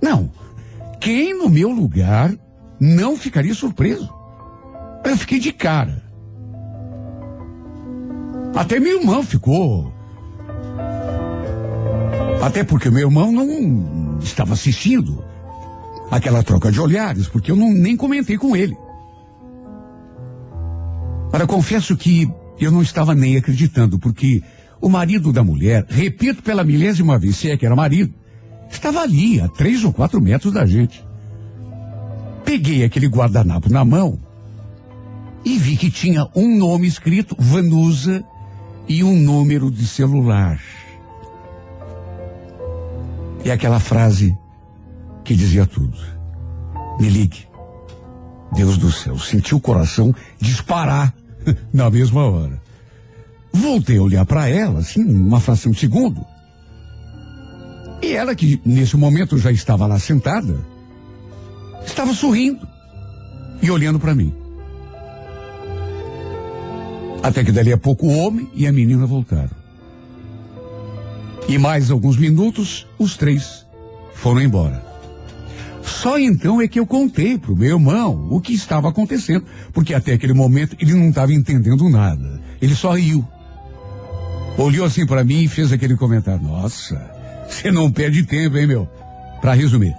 Não. Quem no meu lugar não ficaria surpreso? Eu fiquei de cara. Até meu irmão ficou. Até porque meu irmão não estava assistindo aquela troca de olhares, porque eu não, nem comentei com ele. Ora, confesso que eu não estava nem acreditando, porque o marido da mulher, repito pela milésima vez, se é que era marido, estava ali, a três ou quatro metros da gente. Peguei aquele guardanapo na mão e vi que tinha um nome escrito Vanusa e um número de celular. E aquela frase que dizia tudo. Me ligue. Deus do céu, senti o coração disparar na mesma hora. Voltei a olhar para ela, assim, uma fração de segundo. E ela, que nesse momento já estava lá sentada, estava sorrindo e olhando para mim. Até que dali a pouco o homem e a menina voltaram. E mais alguns minutos, os três foram embora. Só então é que eu contei pro meu irmão o que estava acontecendo, porque até aquele momento ele não estava entendendo nada. Ele só riu. Olhou assim para mim e fez aquele comentário: Nossa, você não perde tempo, hein, meu? Para resumir,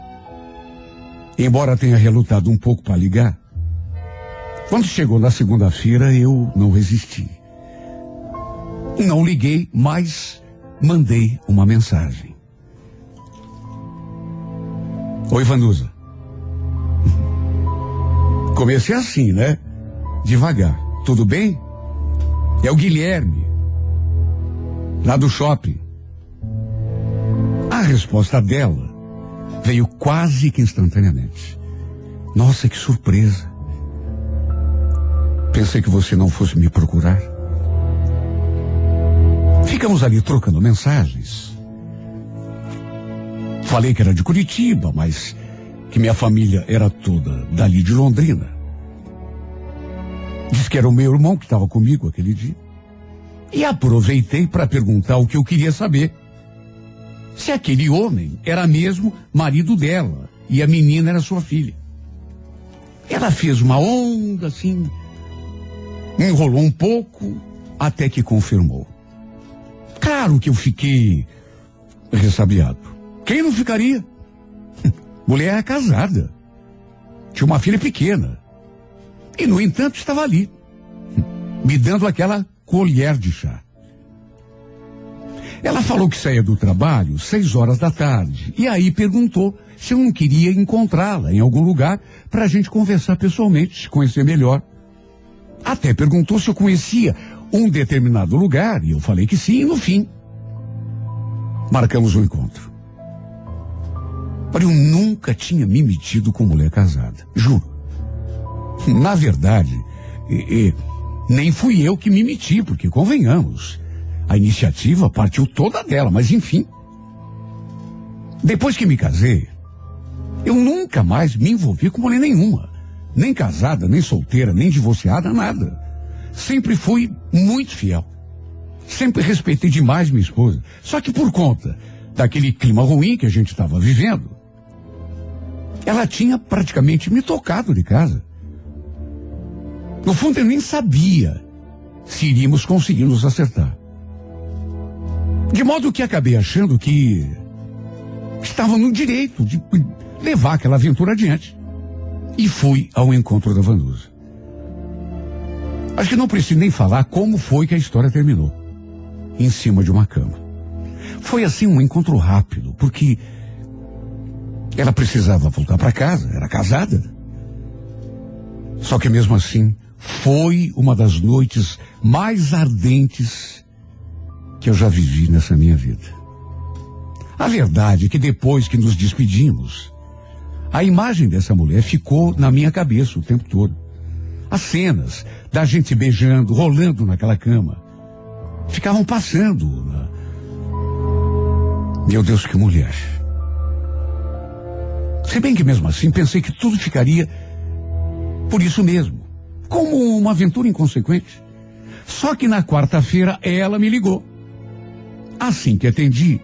embora tenha relutado um pouco para ligar, quando chegou na segunda-feira, eu não resisti. Não liguei, mas mandei uma mensagem. Oi, Vanusa. Comecei assim, né? Devagar. Tudo bem? É o Guilherme. Lá do shopping. A resposta dela veio quase que instantaneamente. Nossa, que surpresa. Pensei que você não fosse me procurar. Ficamos ali trocando mensagens. Falei que era de Curitiba, mas que minha família era toda dali de Londrina. Disse que era o meu irmão que estava comigo aquele dia. E aproveitei para perguntar o que eu queria saber. Se aquele homem era mesmo marido dela e a menina era sua filha. Ela fez uma onda assim, enrolou um pouco, até que confirmou. Claro que eu fiquei ressabiado. Quem não ficaria? Mulher é casada. Tinha uma filha pequena. E, no entanto, estava ali, me dando aquela colher de chá. Ela falou que saía do trabalho seis horas da tarde. E aí perguntou se eu não queria encontrá-la em algum lugar para a gente conversar pessoalmente, se conhecer melhor. Até perguntou se eu conhecia um determinado lugar, e eu falei que sim, e no fim. Marcamos um encontro. Olha, eu nunca tinha me metido com mulher casada, juro. Na verdade, e, e, nem fui eu que me meti, porque convenhamos, a iniciativa partiu toda dela, mas enfim. Depois que me casei, eu nunca mais me envolvi com mulher nenhuma. Nem casada, nem solteira, nem divorciada, nada. Sempre fui muito fiel. Sempre respeitei demais minha esposa. Só que por conta daquele clima ruim que a gente estava vivendo, ela tinha praticamente me tocado de casa. No fundo, eu nem sabia se iríamos conseguir nos acertar. De modo que acabei achando que estava no direito de levar aquela aventura adiante. E fui ao encontro da Vanusa. Acho que não preciso nem falar como foi que a história terminou. Em cima de uma cama. Foi assim um encontro rápido, porque ela precisava voltar para casa, era casada. Só que mesmo assim, foi uma das noites mais ardentes que eu já vivi nessa minha vida. A verdade é que depois que nos despedimos, a imagem dessa mulher ficou na minha cabeça o tempo todo. As cenas da gente beijando, rolando naquela cama, ficavam passando. Meu Deus, que mulher. Se bem que mesmo assim pensei que tudo ficaria por isso mesmo, como uma aventura inconsequente. Só que na quarta-feira ela me ligou. Assim que atendi,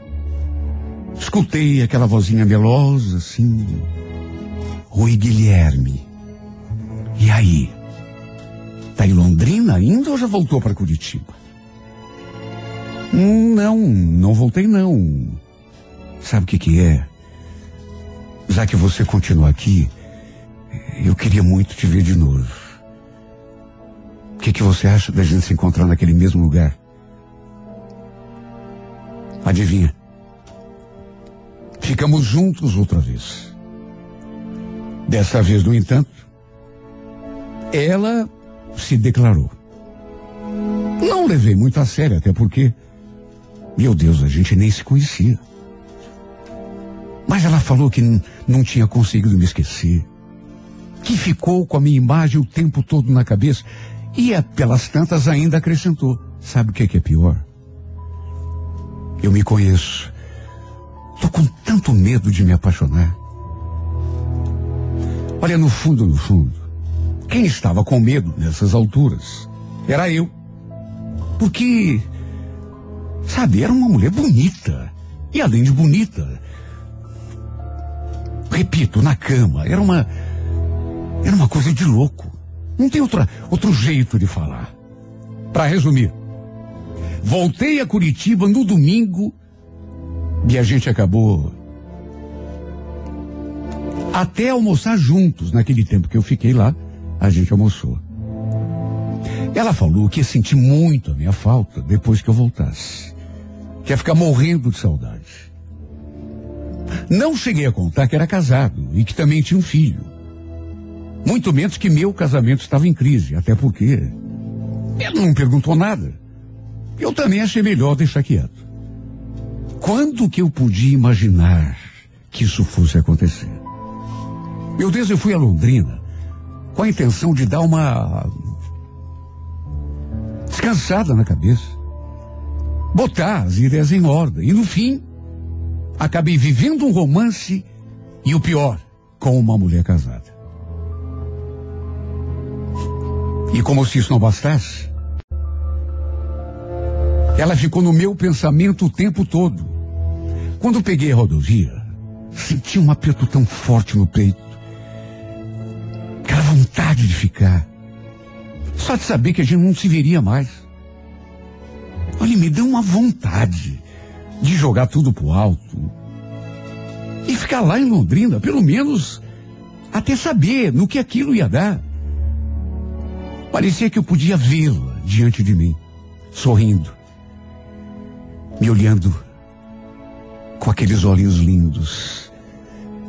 escutei aquela vozinha melosa, assim. Oi, Guilherme. E aí? Tá em Londrina ainda ou já voltou para Curitiba? Não, não voltei não. Sabe o que que é? Já que você continua aqui, eu queria muito te ver de novo. O que, que você acha da gente se encontrar naquele mesmo lugar? Adivinha? Ficamos juntos outra vez. Dessa vez, no entanto, ela se declarou. Não levei muito a sério, até porque, meu Deus, a gente nem se conhecia. Mas ela falou que não tinha conseguido me esquecer, que ficou com a minha imagem o tempo todo na cabeça e pelas tantas ainda acrescentou: sabe o que é, que é pior? Eu me conheço. Tô com tanto medo de me apaixonar. Olha, no fundo, no fundo, quem estava com medo nessas alturas era eu. Porque, sabe, era uma mulher bonita. E além de bonita, repito, na cama, era uma. Era uma coisa de louco. Não tem outra, outro jeito de falar. Para resumir, voltei a Curitiba no domingo e a gente acabou até almoçar juntos naquele tempo que eu fiquei lá a gente almoçou. Ela falou que ia sentir muito a minha falta depois que eu voltasse. Que ia ficar morrendo de saudade. Não cheguei a contar que era casado e que também tinha um filho. Muito menos que meu casamento estava em crise, até porque ela não perguntou nada. Eu também achei melhor deixar quieto. Quando que eu podia imaginar que isso fosse acontecer? Meu Deus, eu fui a Londrina com a intenção de dar uma descansada na cabeça, botar as ideias em ordem. E no fim, acabei vivendo um romance e o pior, com uma mulher casada. E como se isso não bastasse, ela ficou no meu pensamento o tempo todo. Quando peguei a rodovia, senti um aperto tão forte no peito. Aquela vontade de ficar. Só de saber que a gente não se veria mais. Olha, me deu uma vontade de jogar tudo pro alto. E ficar lá em Londrina, pelo menos até saber no que aquilo ia dar. Parecia que eu podia vê-la diante de mim, sorrindo, me olhando com aqueles olhinhos lindos,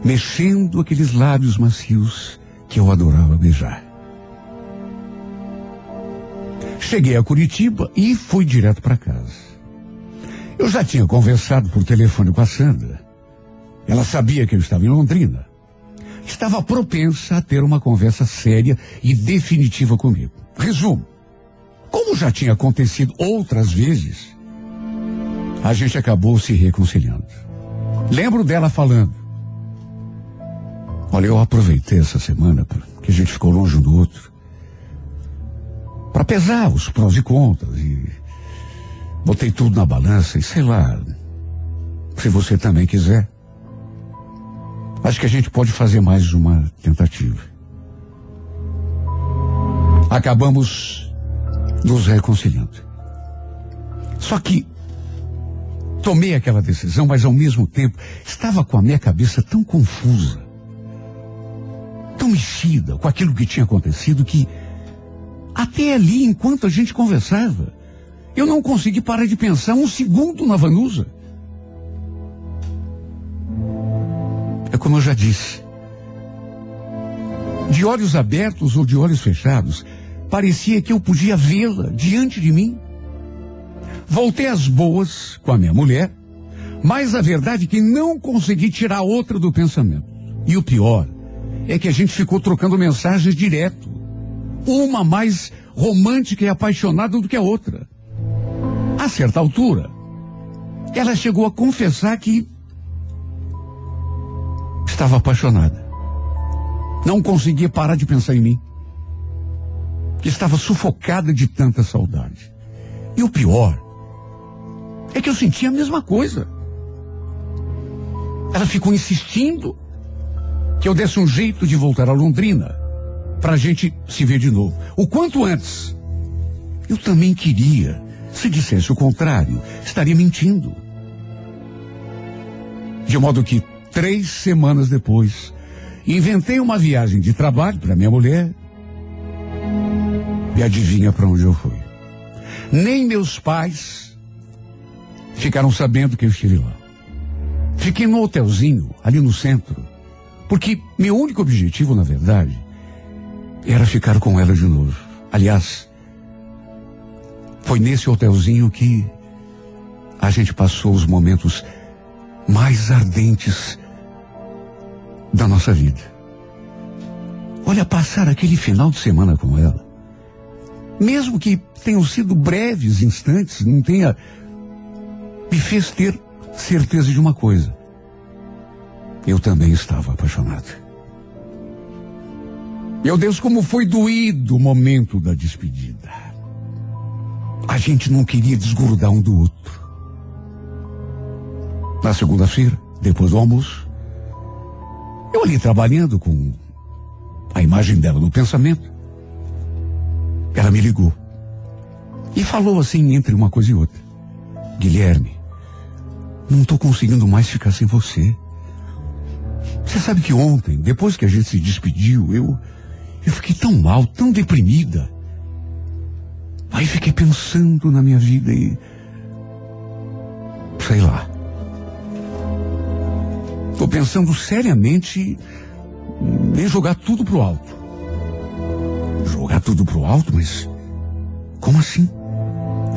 mexendo aqueles lábios macios que eu adorava beijar. Cheguei a Curitiba e fui direto para casa. Eu já tinha conversado por telefone com a Sandra. Ela sabia que eu estava em Londrina. Estava propensa a ter uma conversa séria e definitiva comigo. Resumo. Como já tinha acontecido outras vezes, a gente acabou se reconciliando. Lembro dela falando. Olha, eu aproveitei essa semana que a gente ficou longe um do outro para pesar os prós e contras e botei tudo na balança e sei lá, se você também quiser, acho que a gente pode fazer mais uma tentativa. Acabamos nos reconciliando. Só que tomei aquela decisão, mas ao mesmo tempo estava com a minha cabeça tão confusa, tão mexida com aquilo que tinha acontecido que até ali, enquanto a gente conversava, eu não consegui parar de pensar um segundo na Vanusa. É como eu já disse. De olhos abertos ou de olhos fechados, parecia que eu podia vê-la diante de mim. Voltei às boas com a minha mulher, mas a verdade é que não consegui tirar outra do pensamento. E o pior é que a gente ficou trocando mensagens direto. Uma mais romântica e apaixonada do que a outra. A certa altura, ela chegou a confessar que estava apaixonada. Não conseguia parar de pensar em mim. Que estava sufocada de tanta saudade. E o pior é que eu sentia a mesma coisa. Ela ficou insistindo que eu desse um jeito de voltar a Londrina para a gente se ver de novo. O quanto antes. Eu também queria. Se dissesse o contrário, estaria mentindo. De modo que, três semanas depois, inventei uma viagem de trabalho para minha mulher. E adivinha para onde eu fui? Nem meus pais ficaram sabendo que eu estive lá. Fiquei no hotelzinho, ali no centro, porque meu único objetivo, na verdade, era ficar com ela de novo. Aliás, foi nesse hotelzinho que a gente passou os momentos mais ardentes da nossa vida. Olha, passar aquele final de semana com ela, mesmo que tenham sido breves instantes, não tenha, me fez ter certeza de uma coisa. Eu também estava apaixonado. Meu Deus, como foi doído o momento da despedida. A gente não queria desgrudar um do outro. Na segunda-feira, depois do almoço, eu ali trabalhando com a imagem dela no pensamento, ela me ligou e falou assim entre uma coisa e outra: Guilherme, não estou conseguindo mais ficar sem você. Você sabe que ontem, depois que a gente se despediu, eu eu fiquei tão mal, tão deprimida. Aí fiquei pensando na minha vida e. Sei lá. Estou pensando seriamente em jogar tudo pro alto. Jogar tudo pro alto, mas. Como assim?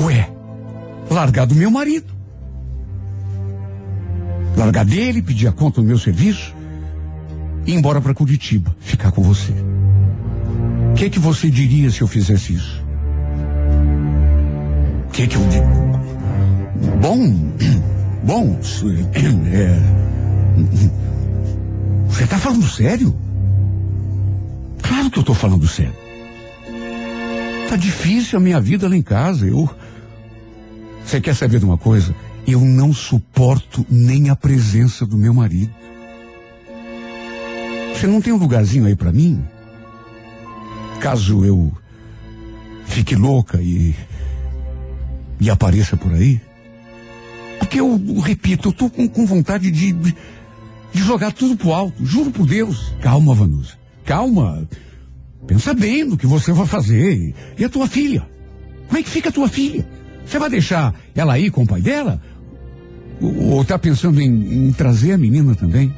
Ué, largar do meu marido. Largar dele, pedir a conta do meu serviço e ir embora para Curitiba, ficar com você. O que, que você diria se eu fizesse isso? Que, que eu digo? Bom, bom, é, Você tá falando sério? Claro que eu tô falando sério. Tá difícil a minha vida lá em casa. Eu. Você quer saber de uma coisa? Eu não suporto nem a presença do meu marido. Você não tem um lugarzinho aí pra mim? Caso eu fique louca e. e apareça por aí? Porque eu, repito, eu tô com, com vontade de, de, de jogar tudo pro alto. Juro por Deus. Calma, Vanusa. Calma. Pensa bem no que você vai fazer. E a tua filha? Como é que fica a tua filha? Você vai deixar ela aí com o pai dela? Ou, ou tá pensando em, em trazer a menina também?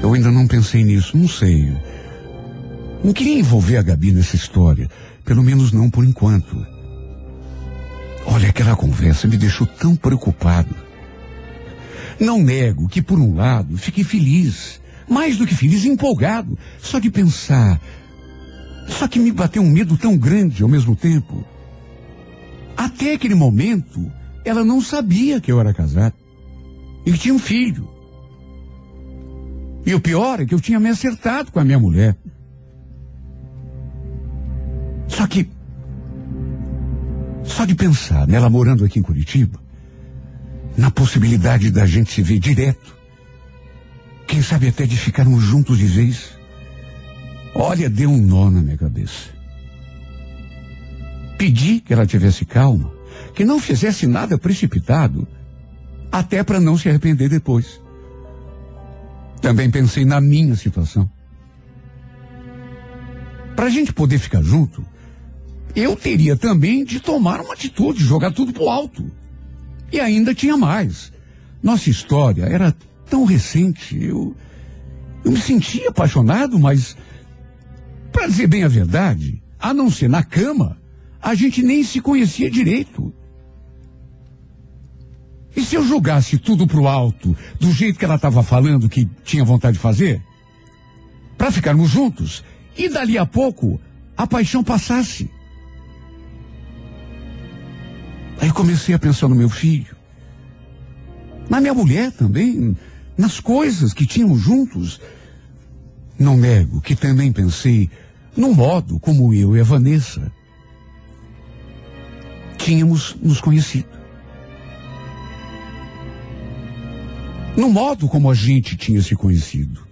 Eu ainda não pensei nisso, não sei. Não queria envolver a Gabi nessa história. Pelo menos não por enquanto. Olha, aquela conversa me deixou tão preocupado. Não nego que, por um lado, fiquei feliz. Mais do que feliz, empolgado. Só de pensar. Só que me bateu um medo tão grande ao mesmo tempo. Até aquele momento, ela não sabia que eu era casado. E que tinha um filho. E o pior é que eu tinha me acertado com a minha mulher. Só que. Só de pensar nela morando aqui em Curitiba, na possibilidade da gente se ver direto, quem sabe até de ficarmos juntos de vez, olha, deu um nó na minha cabeça. Pedi que ela tivesse calma, que não fizesse nada precipitado, até para não se arrepender depois. Também pensei na minha situação. Para a gente poder ficar junto, eu teria também de tomar uma atitude, jogar tudo pro alto. E ainda tinha mais. Nossa história era tão recente. Eu, eu me sentia apaixonado, mas, para dizer bem a verdade, a não ser na cama, a gente nem se conhecia direito. E se eu jogasse tudo pro alto, do jeito que ela estava falando que tinha vontade de fazer? Para ficarmos juntos, e dali a pouco a paixão passasse. Aí comecei a pensar no meu filho, na minha mulher também, nas coisas que tínhamos juntos. Não nego que também pensei no modo como eu e a Vanessa tínhamos nos conhecido. No modo como a gente tinha se conhecido.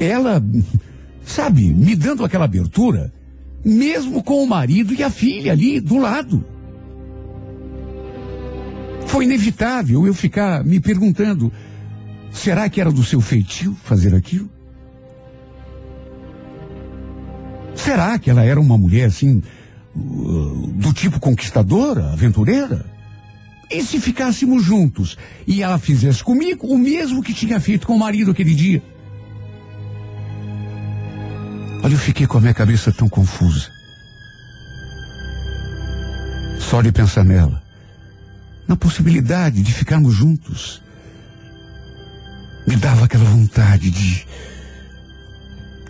Ela, sabe, me dando aquela abertura, mesmo com o marido e a filha ali do lado. Foi inevitável eu ficar me perguntando: será que era do seu feitio fazer aquilo? Será que ela era uma mulher assim, uh, do tipo conquistadora, aventureira? E se ficássemos juntos e ela fizesse comigo o mesmo que tinha feito com o marido aquele dia? Fiquei com a minha cabeça tão confusa. Só de pensar nela, na possibilidade de ficarmos juntos, me dava aquela vontade de.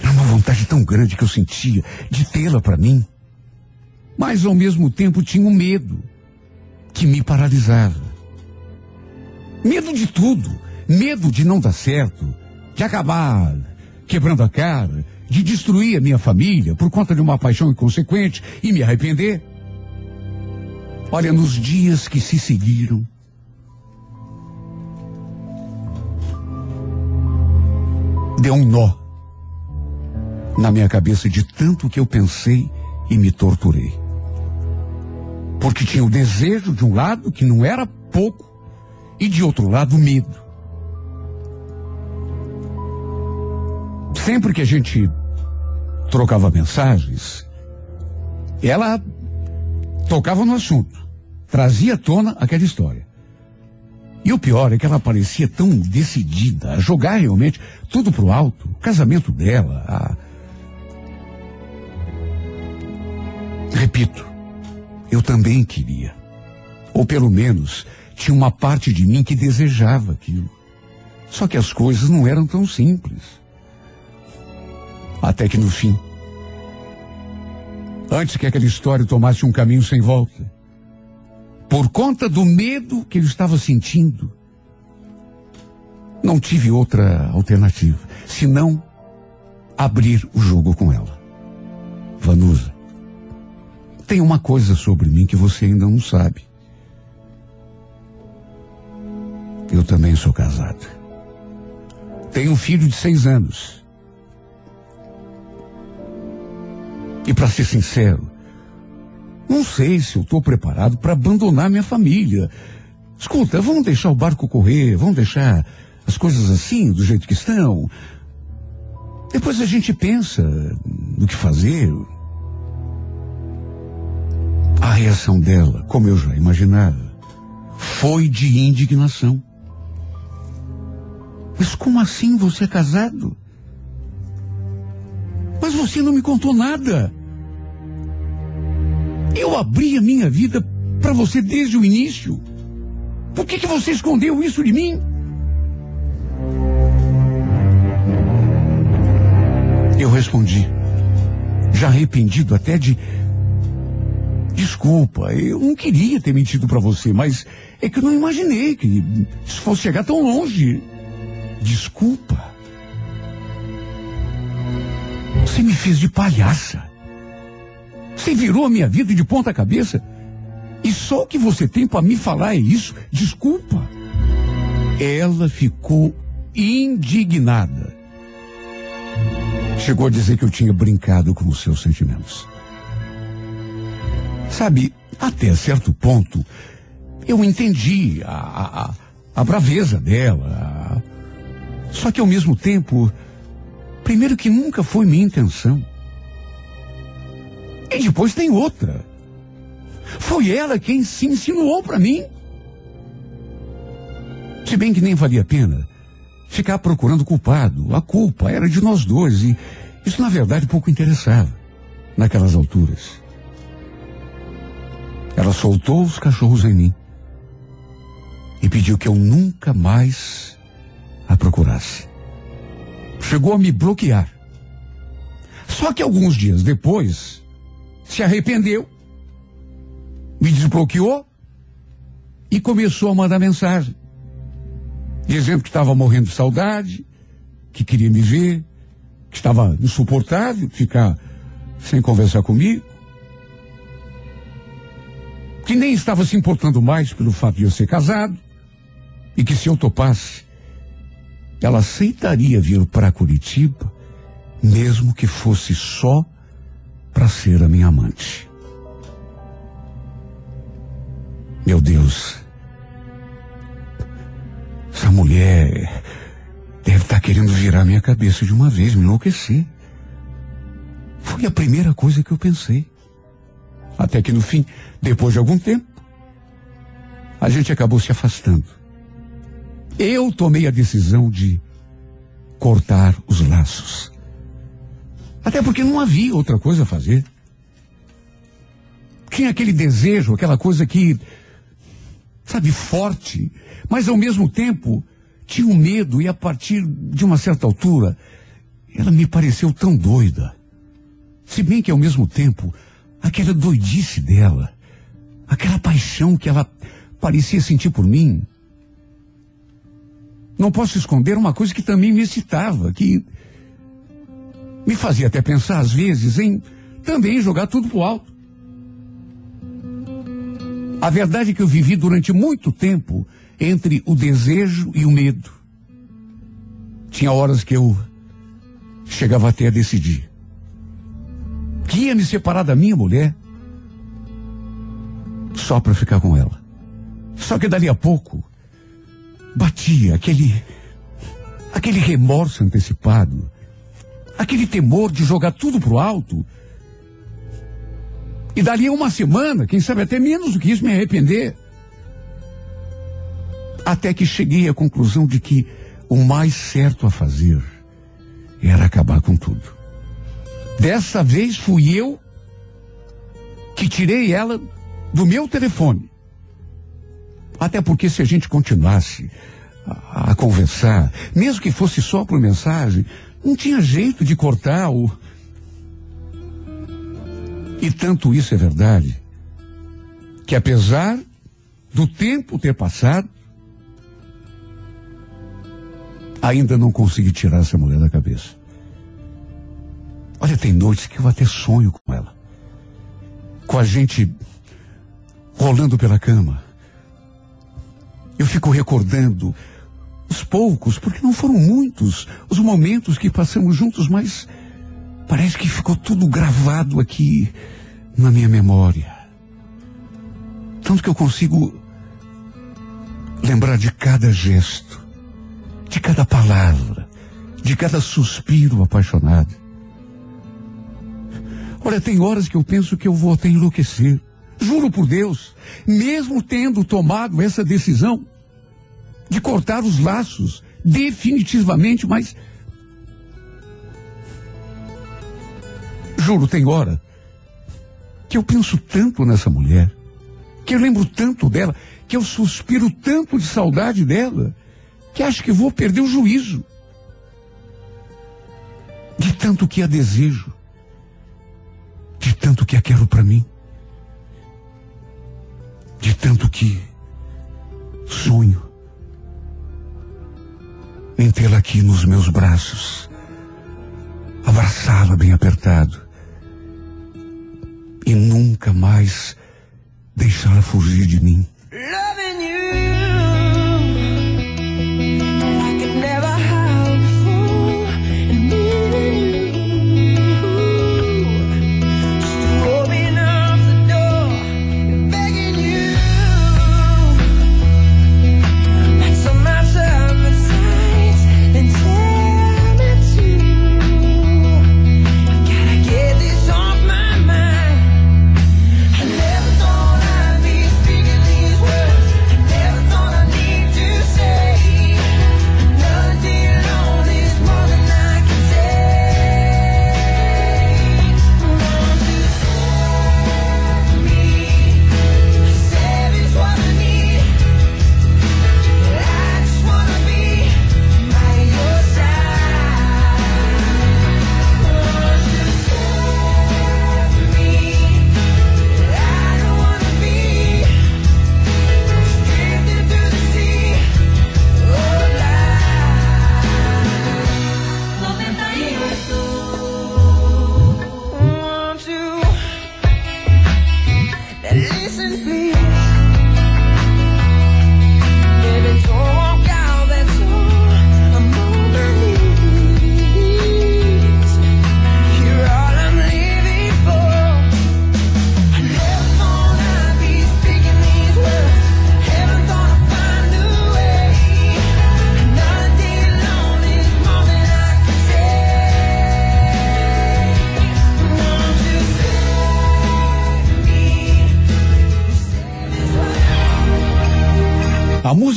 Uma vontade tão grande que eu sentia de tê-la para mim. Mas ao mesmo tempo tinha um medo que me paralisava. Medo de tudo. Medo de não dar certo, de acabar quebrando a cara, de destruir a minha família por conta de uma paixão inconsequente e me arrepender. Olha, nos dias que se seguiram, deu um nó na minha cabeça de tanto que eu pensei e me torturei. Porque tinha o desejo de um lado, que não era pouco, e de outro lado, o medo. Sempre que a gente trocava mensagens, ela tocava no assunto, trazia à tona aquela história. E o pior é que ela parecia tão decidida a jogar realmente tudo pro alto, o casamento dela, a... Repito, eu também queria. Ou pelo menos tinha uma parte de mim que desejava aquilo. Só que as coisas não eram tão simples. Até que no fim, antes que aquela história tomasse um caminho sem volta, por conta do medo que ele estava sentindo, Não tive outra alternativa, senão abrir o jogo com ela. Vanusa, tem uma coisa sobre mim que você ainda não sabe. Eu também sou casado. Tenho um filho de seis anos. E para ser sincero, não sei se eu estou preparado para abandonar minha família. Escuta, vamos deixar o barco correr, vamos deixar as coisas assim, do jeito que estão. Depois a gente pensa no que fazer. A reação dela, como eu já imaginava, foi de indignação. Mas como assim você é casado? Mas você não me contou nada. Eu abri a minha vida para você desde o início. Por que, que você escondeu isso de mim? Eu respondi, já arrependido até de. Desculpa, eu não queria ter mentido para você, mas é que eu não imaginei que isso fosse chegar tão longe. Desculpa. Você me fez de palhaça. Você virou a minha vida de ponta cabeça. E só o que você tem para me falar é isso. Desculpa. Ela ficou indignada. Chegou a dizer que eu tinha brincado com os seus sentimentos. Sabe, até certo ponto, eu entendi a, a, a braveza dela. Só que ao mesmo tempo, primeiro que nunca foi minha intenção. E depois tem outra. Foi ela quem se insinuou para mim. Se bem que nem valia a pena ficar procurando culpado. A culpa era de nós dois e isso na verdade pouco interessava naquelas alturas. Ela soltou os cachorros em mim e pediu que eu nunca mais a procurasse. Chegou a me bloquear. Só que alguns dias depois, se arrependeu, me desbloqueou e começou a mandar mensagem dizendo que estava morrendo de saudade, que queria me ver, que estava insuportável ficar sem conversar comigo, que nem estava se importando mais pelo fato de eu ser casado, e que se eu topasse, ela aceitaria vir para Curitiba, mesmo que fosse só para ser a minha amante. Meu Deus, essa mulher deve estar tá querendo virar minha cabeça de uma vez, me enlouquecer. Foi a primeira coisa que eu pensei. Até que no fim, depois de algum tempo, a gente acabou se afastando. Eu tomei a decisão de cortar os laços. Até porque não havia outra coisa a fazer. Tinha aquele desejo, aquela coisa que, sabe, forte, mas ao mesmo tempo tinha um medo e a partir de uma certa altura ela me pareceu tão doida. Se bem que ao mesmo tempo aquela doidice dela, aquela paixão que ela parecia sentir por mim, não posso esconder uma coisa que também me excitava, que me fazia até pensar às vezes em também jogar tudo pro alto. A verdade é que eu vivi durante muito tempo entre o desejo e o medo. Tinha horas que eu chegava até a decidir que ia me separar da minha mulher só para ficar com ela. Só que dali a pouco batia aquele aquele remorso antecipado, aquele temor de jogar tudo pro alto. E dali a uma semana, quem sabe até menos do que isso, me arrepender. Até que cheguei à conclusão de que o mais certo a fazer era acabar com tudo. Dessa vez fui eu que tirei ela do meu telefone. Até porque se a gente continuasse a, a conversar, mesmo que fosse só por mensagem, não tinha jeito de cortar o. E tanto isso é verdade, que apesar do tempo ter passado, Ainda não consegui tirar essa mulher da cabeça. Olha, tem noites que eu até sonho com ela. Com a gente rolando pela cama. Eu fico recordando os poucos, porque não foram muitos, os momentos que passamos juntos, mas parece que ficou tudo gravado aqui na minha memória. Tanto que eu consigo lembrar de cada gesto, de cada palavra, de cada suspiro apaixonado. Olha, tem horas que eu penso que eu vou até enlouquecer. Juro por Deus, mesmo tendo tomado essa decisão de cortar os laços definitivamente, mas juro, tem hora que eu penso tanto nessa mulher, que eu lembro tanto dela, que eu suspiro tanto de saudade dela, que acho que vou perder o juízo. De tanto que a desejo, de tanto que a quero para mim, de tanto que sonho em tê-la aqui nos meus braços, abraçá-la bem apertado e nunca mais deixá-la fugir de mim.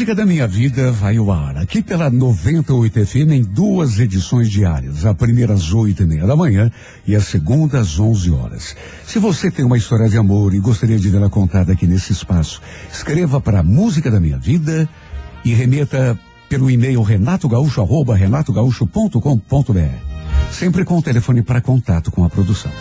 Música da minha vida vai ao ar aqui pela 98 FM em duas edições diárias. A primeira às oito e meia da manhã e a segunda às 11 horas. Se você tem uma história de amor e gostaria de vê-la contada aqui nesse espaço, escreva para Música da Minha Vida e remeta pelo e-mail renatogaúcho.com.br. Sempre com o telefone para contato com a produção.